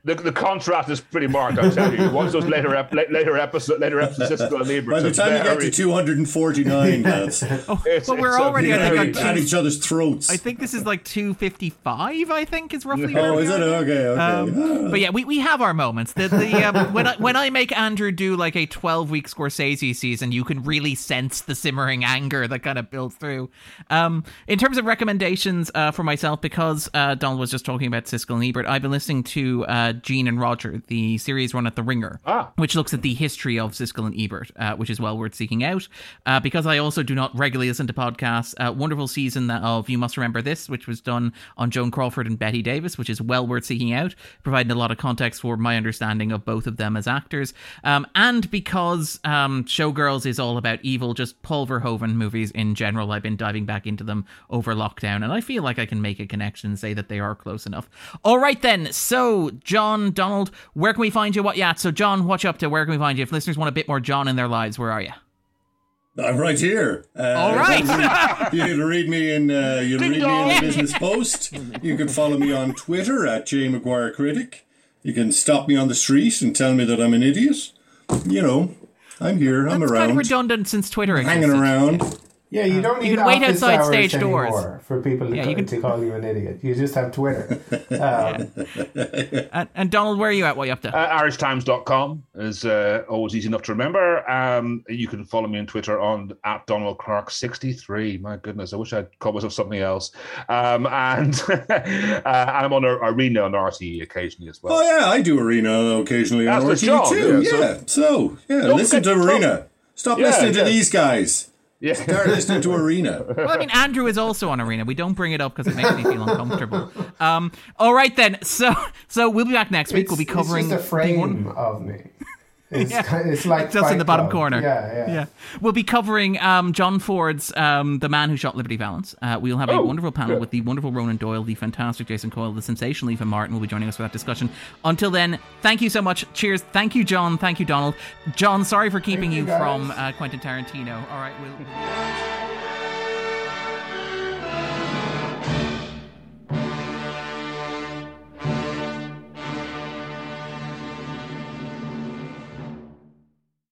The, the contrast is pretty marked. I tell you. Once those later ep- later episode later episodes, Siskel and Ebert. By the are time you get to 249, lads, it's- Well, we're it's a already, I think, very- on two- at each other's throats. I think this is like 255, I think, is roughly oh, is it? Okay, okay. Um, but yeah, we, we have our moments. The, the um, when I when I make Andrew do like a twelve week Scorsese season, you can really sense the simmering anger that kind of builds through. Um, in terms of recommendations uh, for myself, because uh, Donald was just talking about Siskel and Ebert, I've been listening to uh, Gene and Roger, the series run at the Ringer, Ah. which looks at the history of Siskel and Ebert, uh, which is well worth seeking out. Uh, because I also do not regularly listen to podcasts, uh, wonderful season of You Must Remember This, which was done on Joan Crawford and Bette Davis, which is well worth seeking out, providing a lot of context for my understanding of both of them as actors. Um, and because um, Showgirls is all about evil, just Paul Verhoeven movies in general, I've been diving back into them over lockdown, and I feel like I can make a connection and say that they are close enough. All right, then. So, John, Donald, where can we find you? What? Yeah. So, John, what you up to? Where can we find you? If listeners want a bit more John in their lives, where are you? I'm right here. Uh, All right. you can read me in. Uh, you can read me in the Business Post. You can follow me on Twitter at J Maguire Critic. You can stop me on the street and tell me that I'm an idiot. You know, I'm here. I'm It's around, kind of redundant since Twitter hanging around. Yeah, you don't need you can wait outside hours stage anymore doors. for people to, Yeah, ca- you can- to call you an idiot. You just have Twitter. Um, And, and Donald, where are you at? What are you up to? Uh, IrishTimes.com is uh, always easy enough to remember. Um, you can follow me on Twitter on at Donald Clarke 63. My goodness, I wish I'd call myself something else. Um, and uh, I'm on a, Arena on RTE occasionally as well. Oh yeah, I do Arena occasionally on That's the RTE too. yeah, so- Yeah, so yeah, listen to forget- Arena. Stop Yeah, listening to these guys. Yeah. Start listening to Arena. Well, I mean, Andrew is also on Arena. We don't bring it up because it makes me feel uncomfortable. Um, all right then. So, so we'll be back next week. it's, we'll be covering it's just a the frame one- of me. It's, Yeah. it's like just in the bottom Club. corner. Yeah, yeah. Yeah, we'll be covering um, John Ford's um, "The Man Who Shot Liberty Valance." Uh, we'll have a Oh, wonderful panel good. with the wonderful Ronan Doyle, the fantastic Jason Coyle, the sensational Eva Martin will be joining us for that discussion. Until then, thank you so much. Cheers. Thank you, John. Thank you, Donald. John, sorry for keeping you, you, from uh, Quentin Tarantino. All right, we'll.